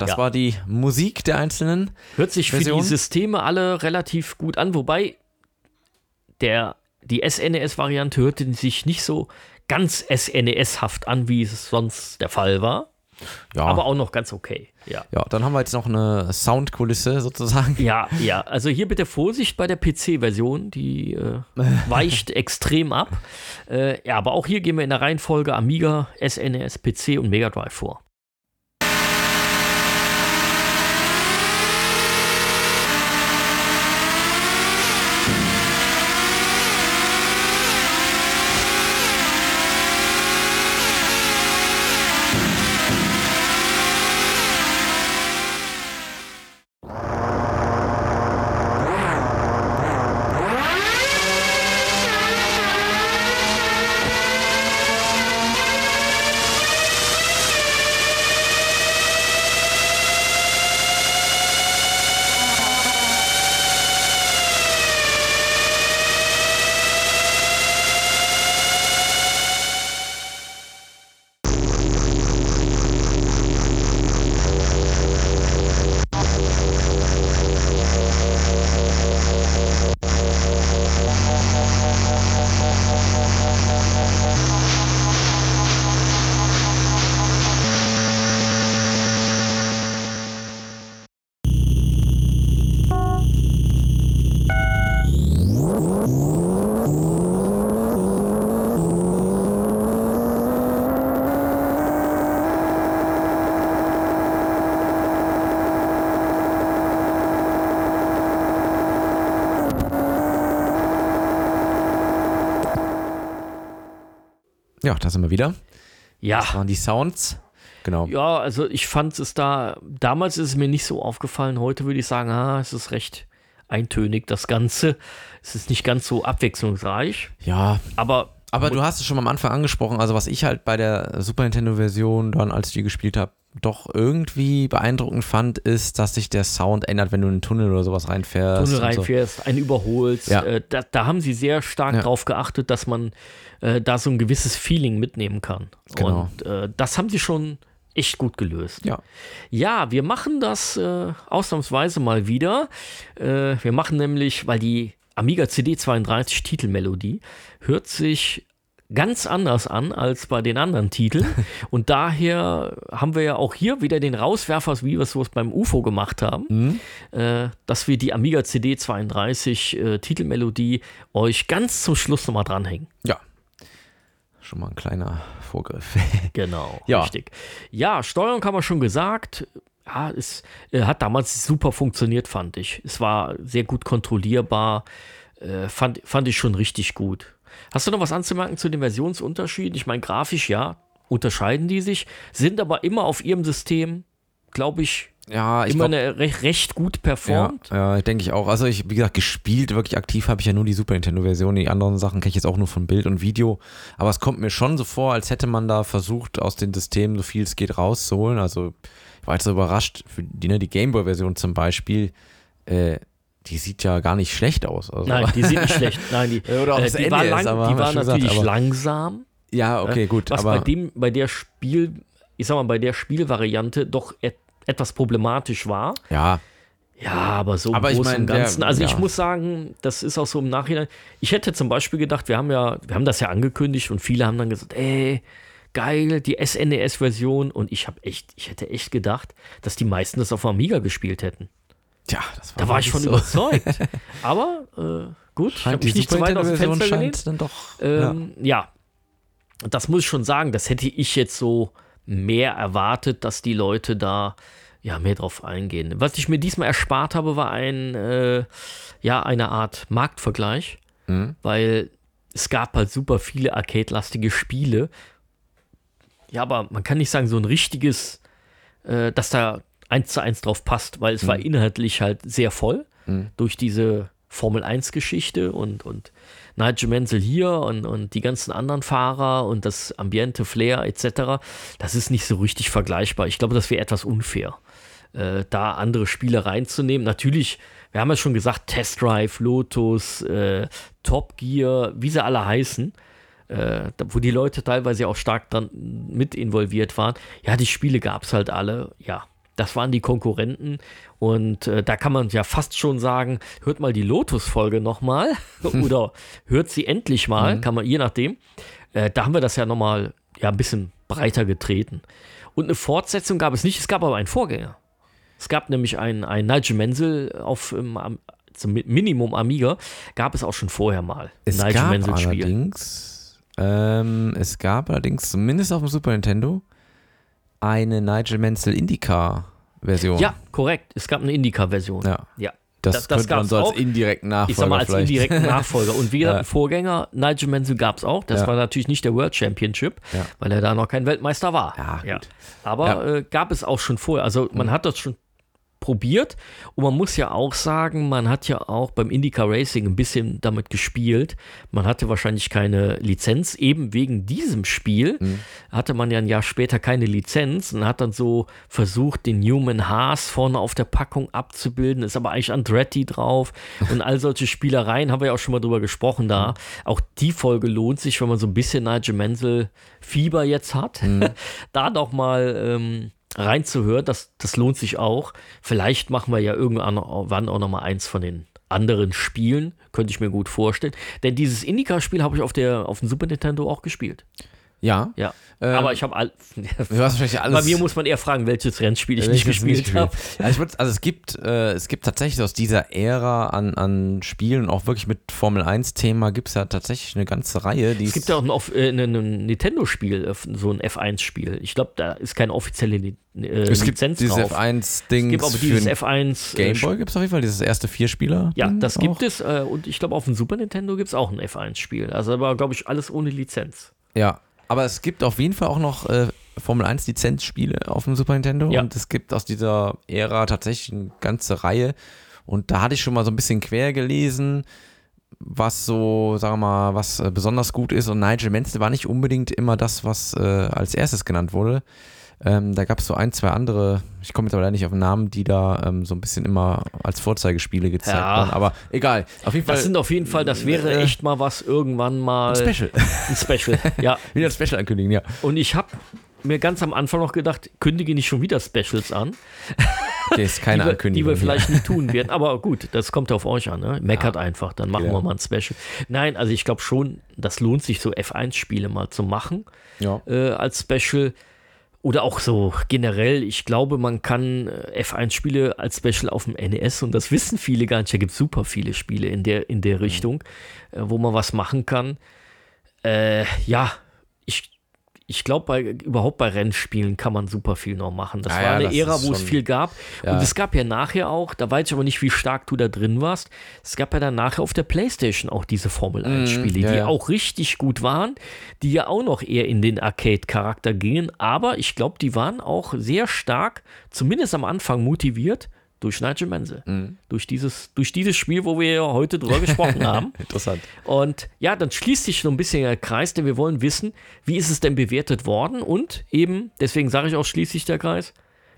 Das Ja. war die Musik der einzelnen. Hört sich für Version? die Systeme alle relativ gut an, wobei der, die SNES-Variante hörte sich nicht so ganz SNES-haft an, wie es sonst der Fall war. Ja, Aber auch noch ganz okay. Ja. ja, dann haben wir jetzt noch eine Soundkulisse sozusagen. Ja, ja, also hier bitte Vorsicht bei der PC-Version, die äh, <laughs> weicht extrem ab. Äh, ja, aber auch hier gehen wir in der Reihenfolge Amiga, SNES, PC und Mega Drive vor. Ja, da sind wir wieder. Ja. Das waren die Sounds. Genau. Ja, also ich fand es da, damals ist es mir nicht so aufgefallen. Heute würde ich sagen, ah, es ist recht eintönig, das Ganze. Es ist nicht ganz so abwechslungsreich. Ja, Aber aber du hast es schon am Anfang angesprochen. Also, was ich halt bei der Super Nintendo-Version dann, als ich die gespielt habe, doch irgendwie beeindruckend fand, ist, dass sich der Sound ändert, wenn du in einen Tunnel oder sowas reinfährst. Tunnel und so. reinfährst, einen überholst. Ja. Äh, da, da haben sie sehr stark Ja. drauf geachtet, dass man äh, da so ein gewisses Feeling mitnehmen kann. Genau. Und äh, das haben sie schon echt gut gelöst. Ja. Ja, wir machen das äh, ausnahmsweise mal wieder. Äh, wir machen nämlich, weil die Amiga CD32 Titelmelodie hört sich ganz anders an als bei den anderen Titeln. <laughs> Und daher haben wir ja auch hier wieder den Rauswerfer, wie wir es beim UFO gemacht haben, äh, dass wir die Amiga CD32 äh, Titelmelodie euch ganz zum Schluss nochmal dranhängen. Ja. Schon mal ein kleiner Vorgriff. <laughs> Genau, Ja. richtig. Ja, Steuerung haben wir schon gesagt. Ja, es äh, hat damals super funktioniert, fand ich. Es war sehr gut kontrollierbar. Äh, fand, fand ich schon richtig gut. Hast du noch was anzumerken zu den Versionsunterschieden? Ich meine, grafisch ja, unterscheiden die sich, sind aber immer auf ihrem System, glaube ich, ja, ich immer glaub, eine recht, recht gut ja, performt. ja, denke ich auch. Also ich, wie gesagt, gespielt, wirklich aktiv habe ich ja nur die Super Nintendo-Version. Die anderen Sachen kenne ich jetzt auch nur von Bild und Video. Aber es kommt mir schon so vor, als hätte man da versucht, aus den Systemen so viel es geht rauszuholen. Also ich war jetzt so überrascht, für die, ne, die Gameboy-Version zum Beispiel, äh, die sieht ja gar nicht schlecht aus. Also, Nein, die sind nicht schlecht. Nein, die, <laughs> Oder auch äh, das die NES, war, lang, aber die war natürlich gesagt, aber- langsam. ja, okay, gut. Was aber bei dem, bei der Spiel, ich sag mal, bei der Spielvariante doch etwas problematisch war. ja, Ja, aber so im Aber ich Großen und der- Ganzen. also ich ja. muss sagen, das ist auch so im Nachhinein. Ich hätte zum Beispiel gedacht, wir haben ja, wir haben das ja angekündigt und viele haben dann gesagt, ey, geil, die SNES-Version. Und ich habe echt, ich hätte echt gedacht, dass die meisten das auf Amiga gespielt hätten. tja, das war Da war ich von so. überzeugt. <laughs> Aber äh, gut, ich habe Scheint mich nicht zu weit aus dem Fenster scheint gelehnt. dann doch. Ähm, ja. das muss ich schon sagen, das hätte ich jetzt so mehr erwartet, dass die Leute da ja mehr drauf eingehen. Was ich mir diesmal erspart habe, war ein äh, ja eine Art Marktvergleich, Mhm. weil es gab halt super viele arcade-lastige Spiele. Ja, aber man kann nicht sagen so ein richtiges, äh, dass da eins zu eins drauf passt, weil es war inhaltlich halt sehr voll Mhm. durch diese Formel 1 Geschichte und, und Nigel Mansell hier und, und die ganzen anderen Fahrer und das Ambiente, Flair etc. Das ist nicht so richtig vergleichbar. Ich glaube, das wäre etwas unfair, äh, da andere Spiele reinzunehmen. Natürlich, wir haben ja schon gesagt, Test Drive, Lotus, äh, Top Gear, wie sie alle heißen äh, wo die Leute teilweise auch stark dran mit involviert waren. Ja, die Spiele gab es halt alle. Ja, das waren die Konkurrenten. Und äh, da kann man ja fast schon sagen, hört mal die Lotus-Folge nochmal <laughs> <laughs> oder hört sie endlich mal, kann man je nachdem. Äh, da haben wir das ja nochmal ja, ein bisschen breiter getreten. Und eine Fortsetzung gab es nicht, es gab aber einen Vorgänger. Es gab nämlich einen, einen Nigel Mansell auf ähm, am- zum Mi- Minimum Amiga, gab es auch schon vorher mal. Es Nigel gab Mansell-Spiel. allerdings, ähm, es gab allerdings zumindest auf dem Super Nintendo eine Nigel Mansell IndyCar-Version. Ja, korrekt. Es gab eine Indica-Version. Ja. Ja. Das, Das- das könnte man gab's so als auch. indirekten Nachfolger Ich sag mal, als vielleicht. indirekten <laughs> Nachfolger. Und wie gesagt, Ja. Vorgänger, Nigel Mansell gab es auch. Das Ja. war natürlich nicht der World Championship, Ja. weil er da noch kein Weltmeister war. Ja. Aber. Mhm. Äh, gab es auch schon vorher. Also man hat das schon probiert. Und man muss ja auch sagen, man hat ja auch beim Indica Racing ein bisschen damit gespielt. Man hatte wahrscheinlich keine Lizenz, eben wegen diesem Spiel Mhm. hatte man ja ein Jahr später keine Lizenz und hat dann so versucht, den Newman Haas vorne auf der Packung abzubilden, ist aber eigentlich Andretti drauf <laughs> und all solche Spielereien. Haben wir ja auch schon mal drüber gesprochen da. Auch die Folge lohnt sich, wenn man so ein bisschen Nigel Mansell Fieber jetzt hat, <laughs> da noch mal ähm, reinzuhören, das, das lohnt sich auch. Vielleicht machen wir ja irgendwann auch noch mal eins von den anderen Spielen, könnte ich mir gut vorstellen. Denn dieses Indica-Spiel habe ich auf, der, auf dem Super Nintendo auch gespielt. Ja. Ja. Ähm, Aber ich habe all. Bei mir muss man eher fragen, welches Rennspiel ich Welches nicht gespielt habe. Ja, also es gibt, äh, es gibt tatsächlich aus dieser Ära an, an Spielen, auch wirklich mit Formel 1-Thema, gibt es ja tatsächlich eine ganze Reihe. Es gibt ja auch ein, äh, ein, ein Nintendo-Spiel, äh, so ein F1-Spiel. Ich glaube, da ist keine offizielle äh, es gibt Lizenz dieses drauf. F1-Ding es gibt aber dieses den F1. äh, Gameboy gibt es auf jeden Fall, dieses erste Vierspieler. Ja, das gibt es. Äh, und ich glaube, auf dem Super Nintendo gibt es auch ein F1-Spiel. Also aber, glaube ich, alles ohne Lizenz. Ja. Aber es gibt auf jeden Fall auch noch äh, Formel 1 Lizenzspiele auf dem Super Nintendo Ja. und es gibt aus dieser Ära tatsächlich eine ganze Reihe und da hatte ich schon mal so ein bisschen quer gelesen, was so, sagen wir mal, was äh, besonders gut ist und Nigel Mansell war nicht unbedingt immer das, was äh, als erstes genannt wurde. Ähm, da gab es so ein, zwei andere, ich komme jetzt aber leider nicht auf den Namen, die da ähm, so ein bisschen immer als Vorzeigespiele gezeigt Ja. waren. Aber egal. Auf jeden Fall Das sind auf jeden Fall, das wäre Äh, echt mal was irgendwann mal. ein Special. Ein Special, <laughs> ja. Wieder ein Special ankündigen, ja. Und ich habe mir ganz am Anfang noch gedacht, kündige nicht schon wieder Specials an, Okay, ist keine die, wir, Ankündigung. die wir vielleicht nicht tun werden. Aber gut, das kommt auf euch an. Ne? Meckert einfach, dann machen Ja. wir mal ein Special. Nein, also ich glaube schon, das lohnt sich, so F1-Spiele mal zu machen Ja. äh, als Special. Oder auch so generell, ich glaube, man kann äh, F1-Spiele als Special auf dem NES und das wissen viele gar nicht. Da gibt es super viele Spiele in der, in der Richtung, äh, wo man was machen kann. Äh, ja, ich glaube, bei, überhaupt bei Rennspielen kann man super viel noch machen. Das Ah war ja, eine das Ära, wo es viel gab. Ja. Und es gab ja nachher auch, da weiß ich aber nicht, wie stark du da drin warst, es gab ja dann nachher auf der Playstation auch diese Formel 1-Spiele, Mhm, ja, die ja. auch richtig gut waren, die ja auch noch eher in den Arcade-Charakter gingen. Aber ich glaube, die waren auch sehr stark, zumindest am Anfang, motiviert durch Nigel Mansell. Mhm. Durch, dieses, durch dieses Spiel, wo wir ja heute drüber <laughs> gesprochen haben. Interessant. Und ja, dann schließt sich so ein bisschen der Kreis, denn wir wollen wissen, wie ist es denn bewertet worden und eben, deswegen sage ich auch schließlich der Kreis,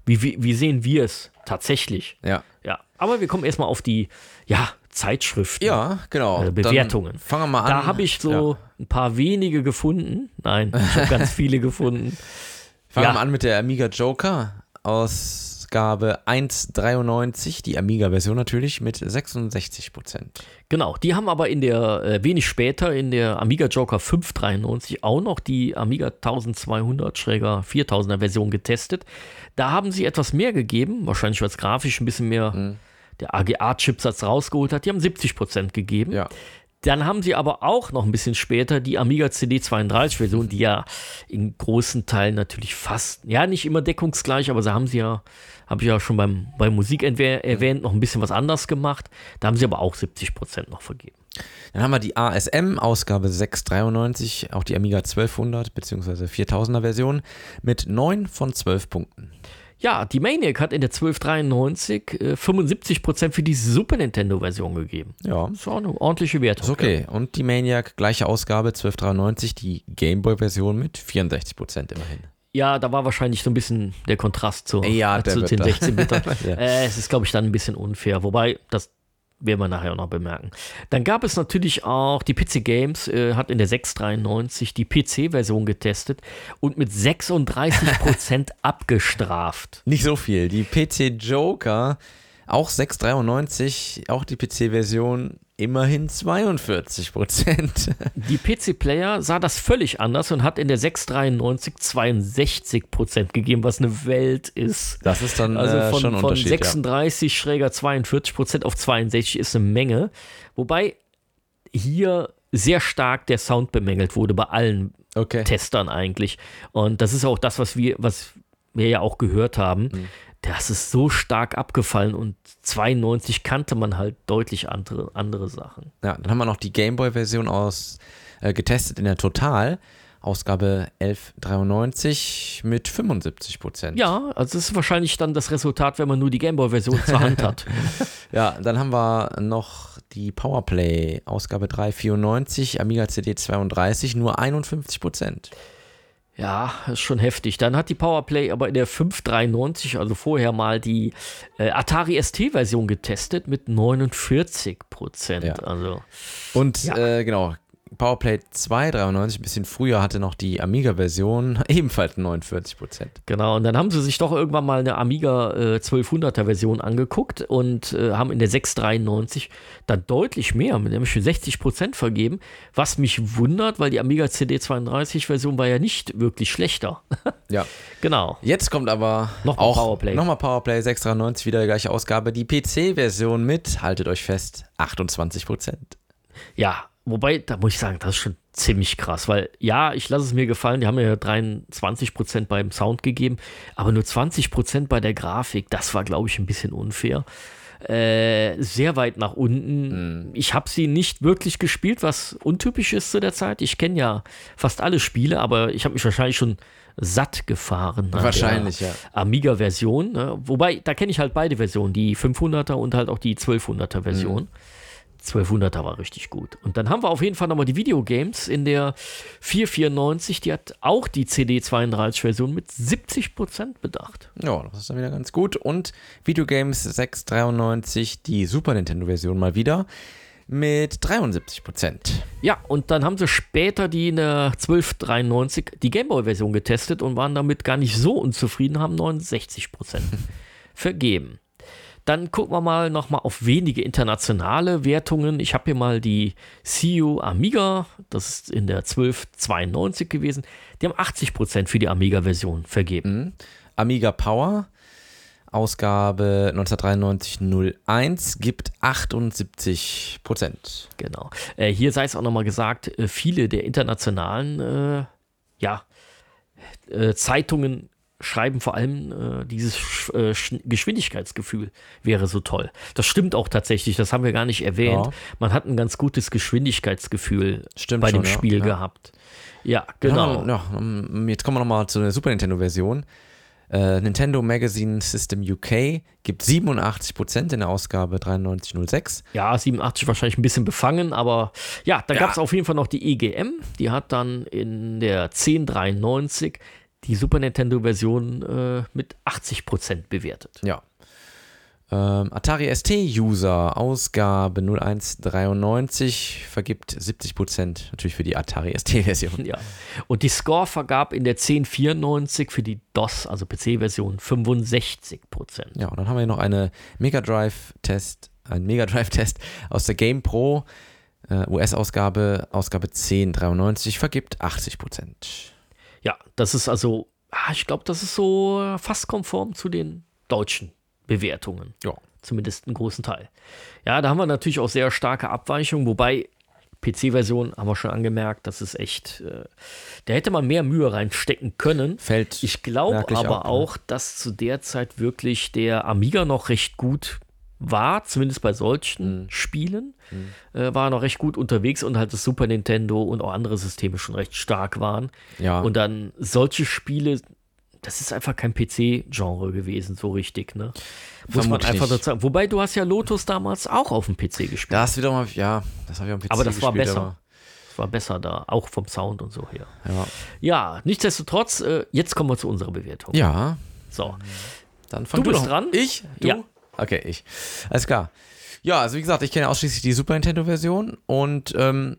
wie, wie, wie sehen wir es tatsächlich? Ja. Ja, aber wir kommen erstmal auf die, ja, Zeitschriften. Ja, genau. Äh, Bewertungen. Dann fangen wir mal an. Da habe ich so ein paar wenige gefunden. Nein, ich habe <laughs> ganz viele gefunden. Fangen wir Ja. mal an mit der Amiga Joker. Ausgabe 1.93, die Amiga-Version natürlich, mit 66 Prozent. Genau, die haben aber in der, äh, wenig später, in der Amiga Joker 593 auch noch die Amiga 1200-4000er Version getestet. Da haben sie etwas mehr gegeben, wahrscheinlich weil es grafisch ein bisschen mehr Mhm. der AGA-Chipsatz rausgeholt hat. Die haben 70% gegeben. Ja. Dann haben sie aber auch noch ein bisschen später die Amiga CD32-Version, die ja in großen Teilen natürlich fast, ja, nicht immer deckungsgleich, aber sie haben sie ja, habe ich ja schon beim, bei Musik entwe- erwähnt, noch ein bisschen was anders gemacht. Da haben sie aber auch 70% noch vergeben. Dann haben wir die ASM, Ausgabe 693, auch die Amiga 1200 bzw. 4000er Version, mit 9 von 12 Punkten. Ja, die Maniac hat in der 1293 äh, 75% für die Super Nintendo-Version gegeben. Ja. Das ist auch eine ordentliche Wertung. Ist okay. Und die Maniac, gleiche Ausgabe, 1293, die Gameboy-Version mit 64 Prozent immerhin. Ja, da war wahrscheinlich so ein bisschen der Kontrast zu, Ja, äh, zu den da. 16 Bitter. <laughs> Ja. äh, es ist, glaube ich, dann ein bisschen unfair. Wobei, das werden wir nachher auch noch bemerken. Dann gab es natürlich auch, die PC Games äh, hat in der 693 die PC-Version getestet und mit 36% <laughs> abgestraft. Nicht so viel. Die PC Joker, auch 693, auch die PC-Version, immerhin 42 Prozent. <laughs> Die PC-Player sah das völlig anders und hat in der 693 62% gegeben, was eine Welt ist. Das ist dann Also äh, von, schon ein von Unterschied. 36 schräger 42 Prozent auf 62 ist eine Menge. Wobei hier sehr stark der Sound bemängelt wurde bei allen ja. Okay. Testern eigentlich. Und das ist auch das, was wir, was wir ja auch gehört haben. Mhm. Das ist so stark abgefallen und 92 kannte man halt deutlich andere, andere Sachen. Ja, dann haben wir noch die Gameboy-Version aus äh, getestet in der Total. Ausgabe 1193 mit 75 Prozent. Ja, also das ist wahrscheinlich dann das Resultat, wenn man nur die Gameboy-Version zur Hand hat. <laughs> Ja, dann haben wir noch die Powerplay, Ausgabe 394, Amiga CD 32, nur 51 Prozent. Ja, ist schon heftig. Dann hat die Powerplay aber in der 593, also vorher mal die äh, Atari ST-Version getestet mit 49 Prozent. Ja. Also Und Ja. äh, genau, Powerplay 293, ein bisschen früher, hatte noch die Amiga-Version <laughs> ebenfalls 49 Prozent. genau. Und dann haben sie sich doch irgendwann mal eine Amiga äh, 1200er Version angeguckt und äh, haben in der 693 dann deutlich mehr, mit nämlich für 60 Prozent vergeben. Was mich wundert, weil die Amiga CD32-Version war ja nicht wirklich schlechter. Ja. <laughs> genau. Jetzt kommt aber Nochmal auch Powerplay. nochmal Powerplay 693, wieder die gleiche Ausgabe. Die PC-Version mit, haltet euch fest, 28 Prozent. Ja, wobei, da muss ich sagen, das ist schon ziemlich krass, weil ja, ich lasse es mir gefallen, die haben mir ja 23% beim Sound gegeben, aber nur 20% bei der Grafik, das war, glaube ich, ein bisschen unfair. äh, sehr weit nach unten. Ich habe sie nicht wirklich gespielt, was untypisch ist zu der Zeit. Ich kenne ja fast alle Spiele, aber ich habe mich wahrscheinlich schon satt gefahren. Wahrscheinlich, der ja. Amiga-Version. Ne? Wobei, da kenne ich halt beide Versionen, die 500er und halt auch die 1200er-Version. 1200er war richtig gut. Und dann haben wir auf jeden Fall nochmal die Videogames in der 494, die hat auch die CD32-Version mit 70% bedacht. Ja, das ist dann wieder ganz gut. Und Videogames 693, die Super Nintendo-Version mal wieder mit 73 Prozent. Ja, und dann haben sie später die in der 1293 die Gameboy-Version getestet und waren damit gar nicht so unzufrieden, haben 69% <laughs> vergeben. Dann gucken wir mal nochmal auf wenige internationale Wertungen. Ich habe hier mal die CU Amiga, das ist in der 1292 gewesen. Die haben 80% für die Amiga-Version vergeben. Amiga Power, Ausgabe 1993-01, gibt 78 Prozent. Genau. Äh, hier sei es auch nochmal gesagt, äh, viele der internationalen äh, ja, äh, Zeitungen schreiben vor allem äh, dieses äh, Sch Geschwindigkeitsgefühl wäre so toll. Das stimmt auch tatsächlich, das haben wir gar nicht erwähnt. Ja. Man hat ein ganz gutes Geschwindigkeitsgefühl Stimmt bei schon, dem ja, Spiel ja. gehabt. Ja, genau. Um, jetzt kommen wir nochmal zu der Super Nintendo-Version. Äh, Nintendo Magazine System UK gibt 87 Prozent in der Ausgabe 9306. Ja, 87 wahrscheinlich ein bisschen befangen, aber ja, da Ja. gab es auf jeden Fall noch die EGM. Die hat dann in der 1093 die Super Nintendo-Version äh, mit 80% bewertet. Ja. Ähm, Atari ST-User, Ausgabe 0193, vergibt 70 Prozent natürlich für die Atari ST-Version. <laughs> Ja. Und die Score vergab in der 1094 für die DOS, also PC-Version, 65%. Ja, und dann haben wir noch eine Mega Drive-Test, ein Mega Drive-Test aus der Game Pro, äh, US-Ausgabe, Ausgabe 1093, vergibt 80 Prozent. Ja, das ist also, ah, ich glaube, das ist so fast konform zu den deutschen Bewertungen. Ja. Zumindest einen großen Teil. Ja, da haben wir natürlich auch sehr starke Abweichungen, wobei PC-Version haben wir schon angemerkt, das ist echt, äh, da hätte man mehr Mühe reinstecken können. Fällt Ich glaube aber ab, ne? auch, dass zu der Zeit wirklich der Amiga noch recht gut war, zumindest bei Mhm. solchen Spielen, äh, war er noch recht gut unterwegs und halt das Super Nintendo und auch andere Systeme schon recht stark waren. Ja. Und dann solche Spiele, das ist einfach kein PC-Genre gewesen, so richtig, ne? Muss man einfach dazu sagen. Wobei du hast ja Lotus damals auch auf dem PC gespielt. Das wieder mal, ja, das habe ich am PC aber das war gespielt, besser. Das war besser da, auch vom Sound und so her. Aber, ja. Ja, nichtsdestotrotz, äh, jetzt kommen wir zu unserer Bewertung. ja, So. dann fang Du bist doch- dran? Ich? Du? Ja. Okay, ich. Alles klar. Ja, also wie gesagt, ich kenne ausschließlich die Super Nintendo-Version und ähm,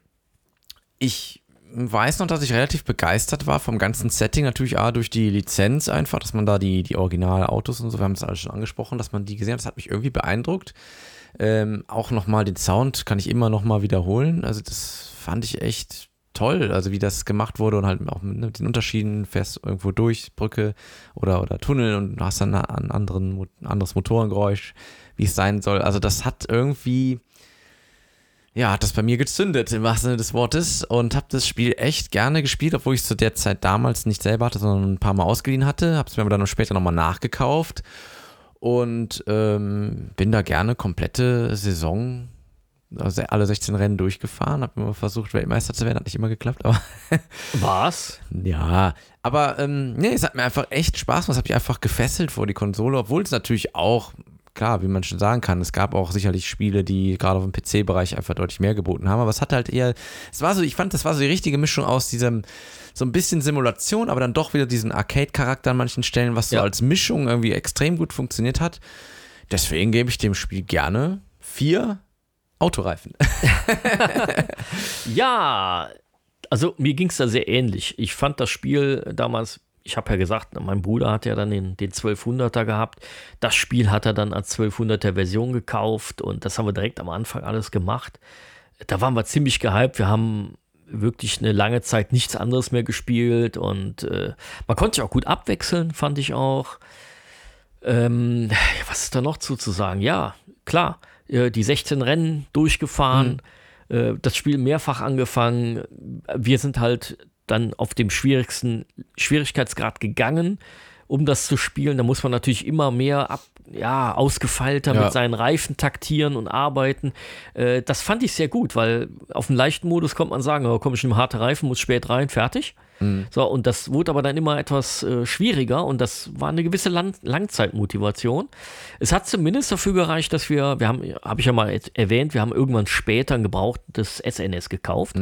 ich weiß noch, dass ich relativ begeistert war vom ganzen Setting. Natürlich A, durch die Lizenz einfach, dass man da die, die Originalautos und so, wir haben das alles schon angesprochen, dass man die gesehen hat. Das hat mich irgendwie beeindruckt. Ähm, auch nochmal den Sound kann ich immer nochmal wiederholen. Also das fand ich echt toll, also wie das gemacht wurde und halt auch mit, den Unterschieden, fährst irgendwo durch, Brücke oder, oder Tunnel und hast dann ein, anderen, anderes Motorengeräusch, wie es sein soll. Also das hat irgendwie, ja, hat das bei mir gezündet im wahrsten Sinne des Wortes und habe das Spiel echt gerne gespielt, obwohl ich es zu der Zeit damals nicht selber hatte, sondern ein paar Mal ausgeliehen hatte. Habe es mir aber dann später nochmal nachgekauft und ähm, bin da gerne komplette Saison, also alle 16 Rennen durchgefahren, habe immer versucht, Weltmeister zu werden, hat nicht immer geklappt, aber <laughs> Was? ja, aber ähm, nee, es hat mir einfach echt Spaß gemacht. Es hat mich einfach gefesselt vor die Konsole, obwohl es natürlich auch, klar, wie man schon sagen kann, es gab auch sicherlich Spiele, die gerade auf dem PC-Bereich einfach deutlich mehr geboten haben, aber es hat halt eher, es war so, ich fand, das war so die richtige Mischung aus diesem, so ein bisschen Simulation, aber dann doch wieder diesen Arcade-Charakter an manchen Stellen, was so Ja. als Mischung irgendwie extrem gut funktioniert hat. Deswegen gebe ich dem Spiel gerne vier Autoreifen. <laughs> Ja, also mir ging es da sehr ähnlich. Ich fand das Spiel damals, ich habe ja gesagt, mein Bruder hat ja dann den, den 1200er gehabt. Das Spiel hat er dann als 1200er Version gekauft und das haben wir direkt am Anfang alles gemacht. Da waren wir ziemlich gehypt. Wir haben wirklich eine lange Zeit nichts anderes mehr gespielt und äh, man konnte sich auch gut abwechseln, fand ich auch. Ähm, was ist da noch zu, zu sagen? Ja, klar, äh, die 16 Rennen durchgefahren, äh, das Spiel mehrfach angefangen. Wir sind halt dann auf dem schwierigsten Schwierigkeitsgrad gegangen, um das zu spielen. Da muss man natürlich immer mehr ja, ausgefeilter Ja. mit seinen Reifen taktieren und arbeiten. Äh, das fand ich sehr gut, weil auf dem leichten Modus kommt man sagen, oh, komm ich in einen harte Reifen, muss spät rein, fertig. So, und das wurde aber dann immer etwas äh, schwieriger und das war eine gewisse Lang Langzeitmotivation. Es hat zumindest dafür gereicht, dass wir, wir haben, habe ich ja mal erwähnt, wir haben irgendwann später ein gebrauchtes SNS gekauft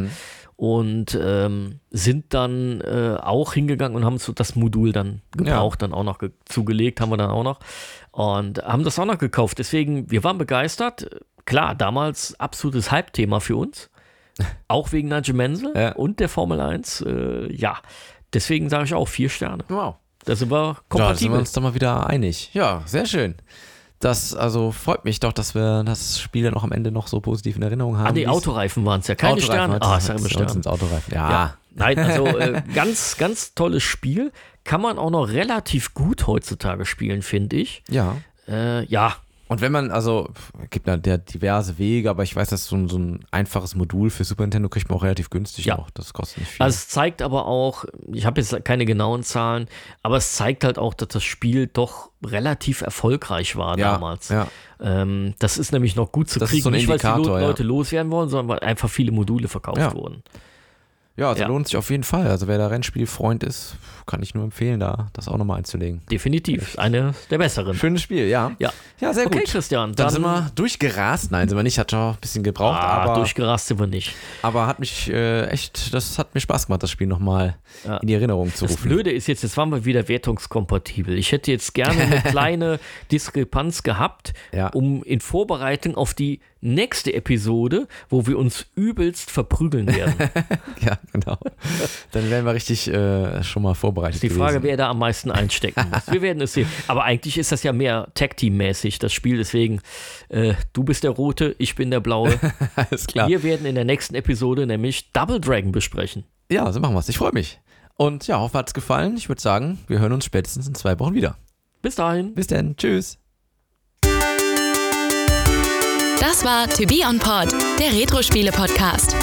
und ähm, sind dann äh, auch hingegangen und haben so das Modul dann gebraucht, dann auch noch ge zugelegt, haben wir dann auch noch und haben das auch noch gekauft. Deswegen, wir waren begeistert. Klar, damals absolutes Hype-Thema für uns. <laughs> Auch wegen Nigel Mansell Ja. und der Formel 1. Äh, ja, deswegen sage ich auch vier Sterne. Wow. Da sind wir Da sind wir kompatibel. uns doch mal wieder einig. Ja, sehr schön. Das also freut mich doch, dass wir das Spiel dann auch am Ende noch so positiv in Erinnerung haben. ah, die Autoreifen waren es ja. Keine Sterne. Ah, Sterne. sind's Autoreifen. Ja. Ja. Nein, also äh, <laughs> ganz, ganz tolles Spiel. Kann man auch noch relativ gut heutzutage spielen, finde ich. ja. Äh, ja, Und wenn man, also, es gibt da diverse Wege, aber ich weiß, dass so ein, so ein einfaches Modul für Super Nintendo kriegt man auch relativ günstig Ja. noch. Das kostet nicht viel. Also es zeigt aber auch, ich habe jetzt keine genauen Zahlen, aber es zeigt halt auch, dass das Spiel doch relativ erfolgreich war ja, damals. Ja. Ähm, das ist nämlich noch gut zu Das ist kriegen, so nicht weil die Lo- ja. Leute loswerden wollen, sondern weil einfach viele Module verkauft wurden. Ja, also lohnt sich auf jeden Fall. Also wer da Rennspielfreund ist, kann ich nur empfehlen, da das auch nochmal einzulegen. Definitiv. Eine der besseren. Schönes Spiel, ja. Ja. Ja, sehr Okay, gut. Christian, Dann, dann, sind wir durchgerast. Nein, sind wir nicht. Hat schon ein bisschen gebraucht, ah, aber, durchgerast sind wir nicht. aber hat mich äh, echt, das hat mir Spaß gemacht, das Spiel nochmal Ja. in die Erinnerung zu Das rufen. Blöde ist jetzt, jetzt waren wir wieder wertungskompatibel. Ich hätte jetzt gerne eine <laughs> kleine Diskrepanz gehabt, Ja. um in Vorbereitung auf die nächste Episode, wo wir uns übelst verprügeln werden. <laughs> Ja, genau. Dann wären wir richtig äh, schon mal vorbereitet. Die Frage, gewesen. wer da am meisten einstecken muss. Wir werden es sehen. <laughs> Aber eigentlich ist das ja mehr Tag-Team-mäßig, das Spiel. Deswegen, äh, du bist der Rote, ich bin der Blaue. <laughs> Alles klar. Wir werden in der nächsten Episode nämlich Double Dragon besprechen. Ja, so machen wir es. Ich freue mich. Und ja, hoffe, hat es gefallen. Ich würde sagen, wir hören uns spätestens in zwei Wochen wieder. Bis dahin. Bis dann. Tschüss. Das war To Be On Pod, der Retro-Spiele-Podcast.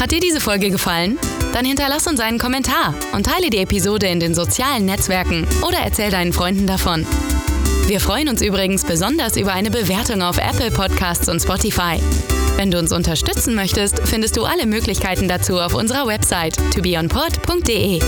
Hat dir diese Folge gefallen? Dann hinterlass uns einen Kommentar und teile die Episode in den sozialen Netzwerken oder erzähl deinen Freunden davon. Wir freuen uns übrigens besonders über eine Bewertung auf Apple Podcasts und Spotify. Wenn du uns unterstützen möchtest, findest du alle Möglichkeiten dazu auf unserer Website tobeonpod.de.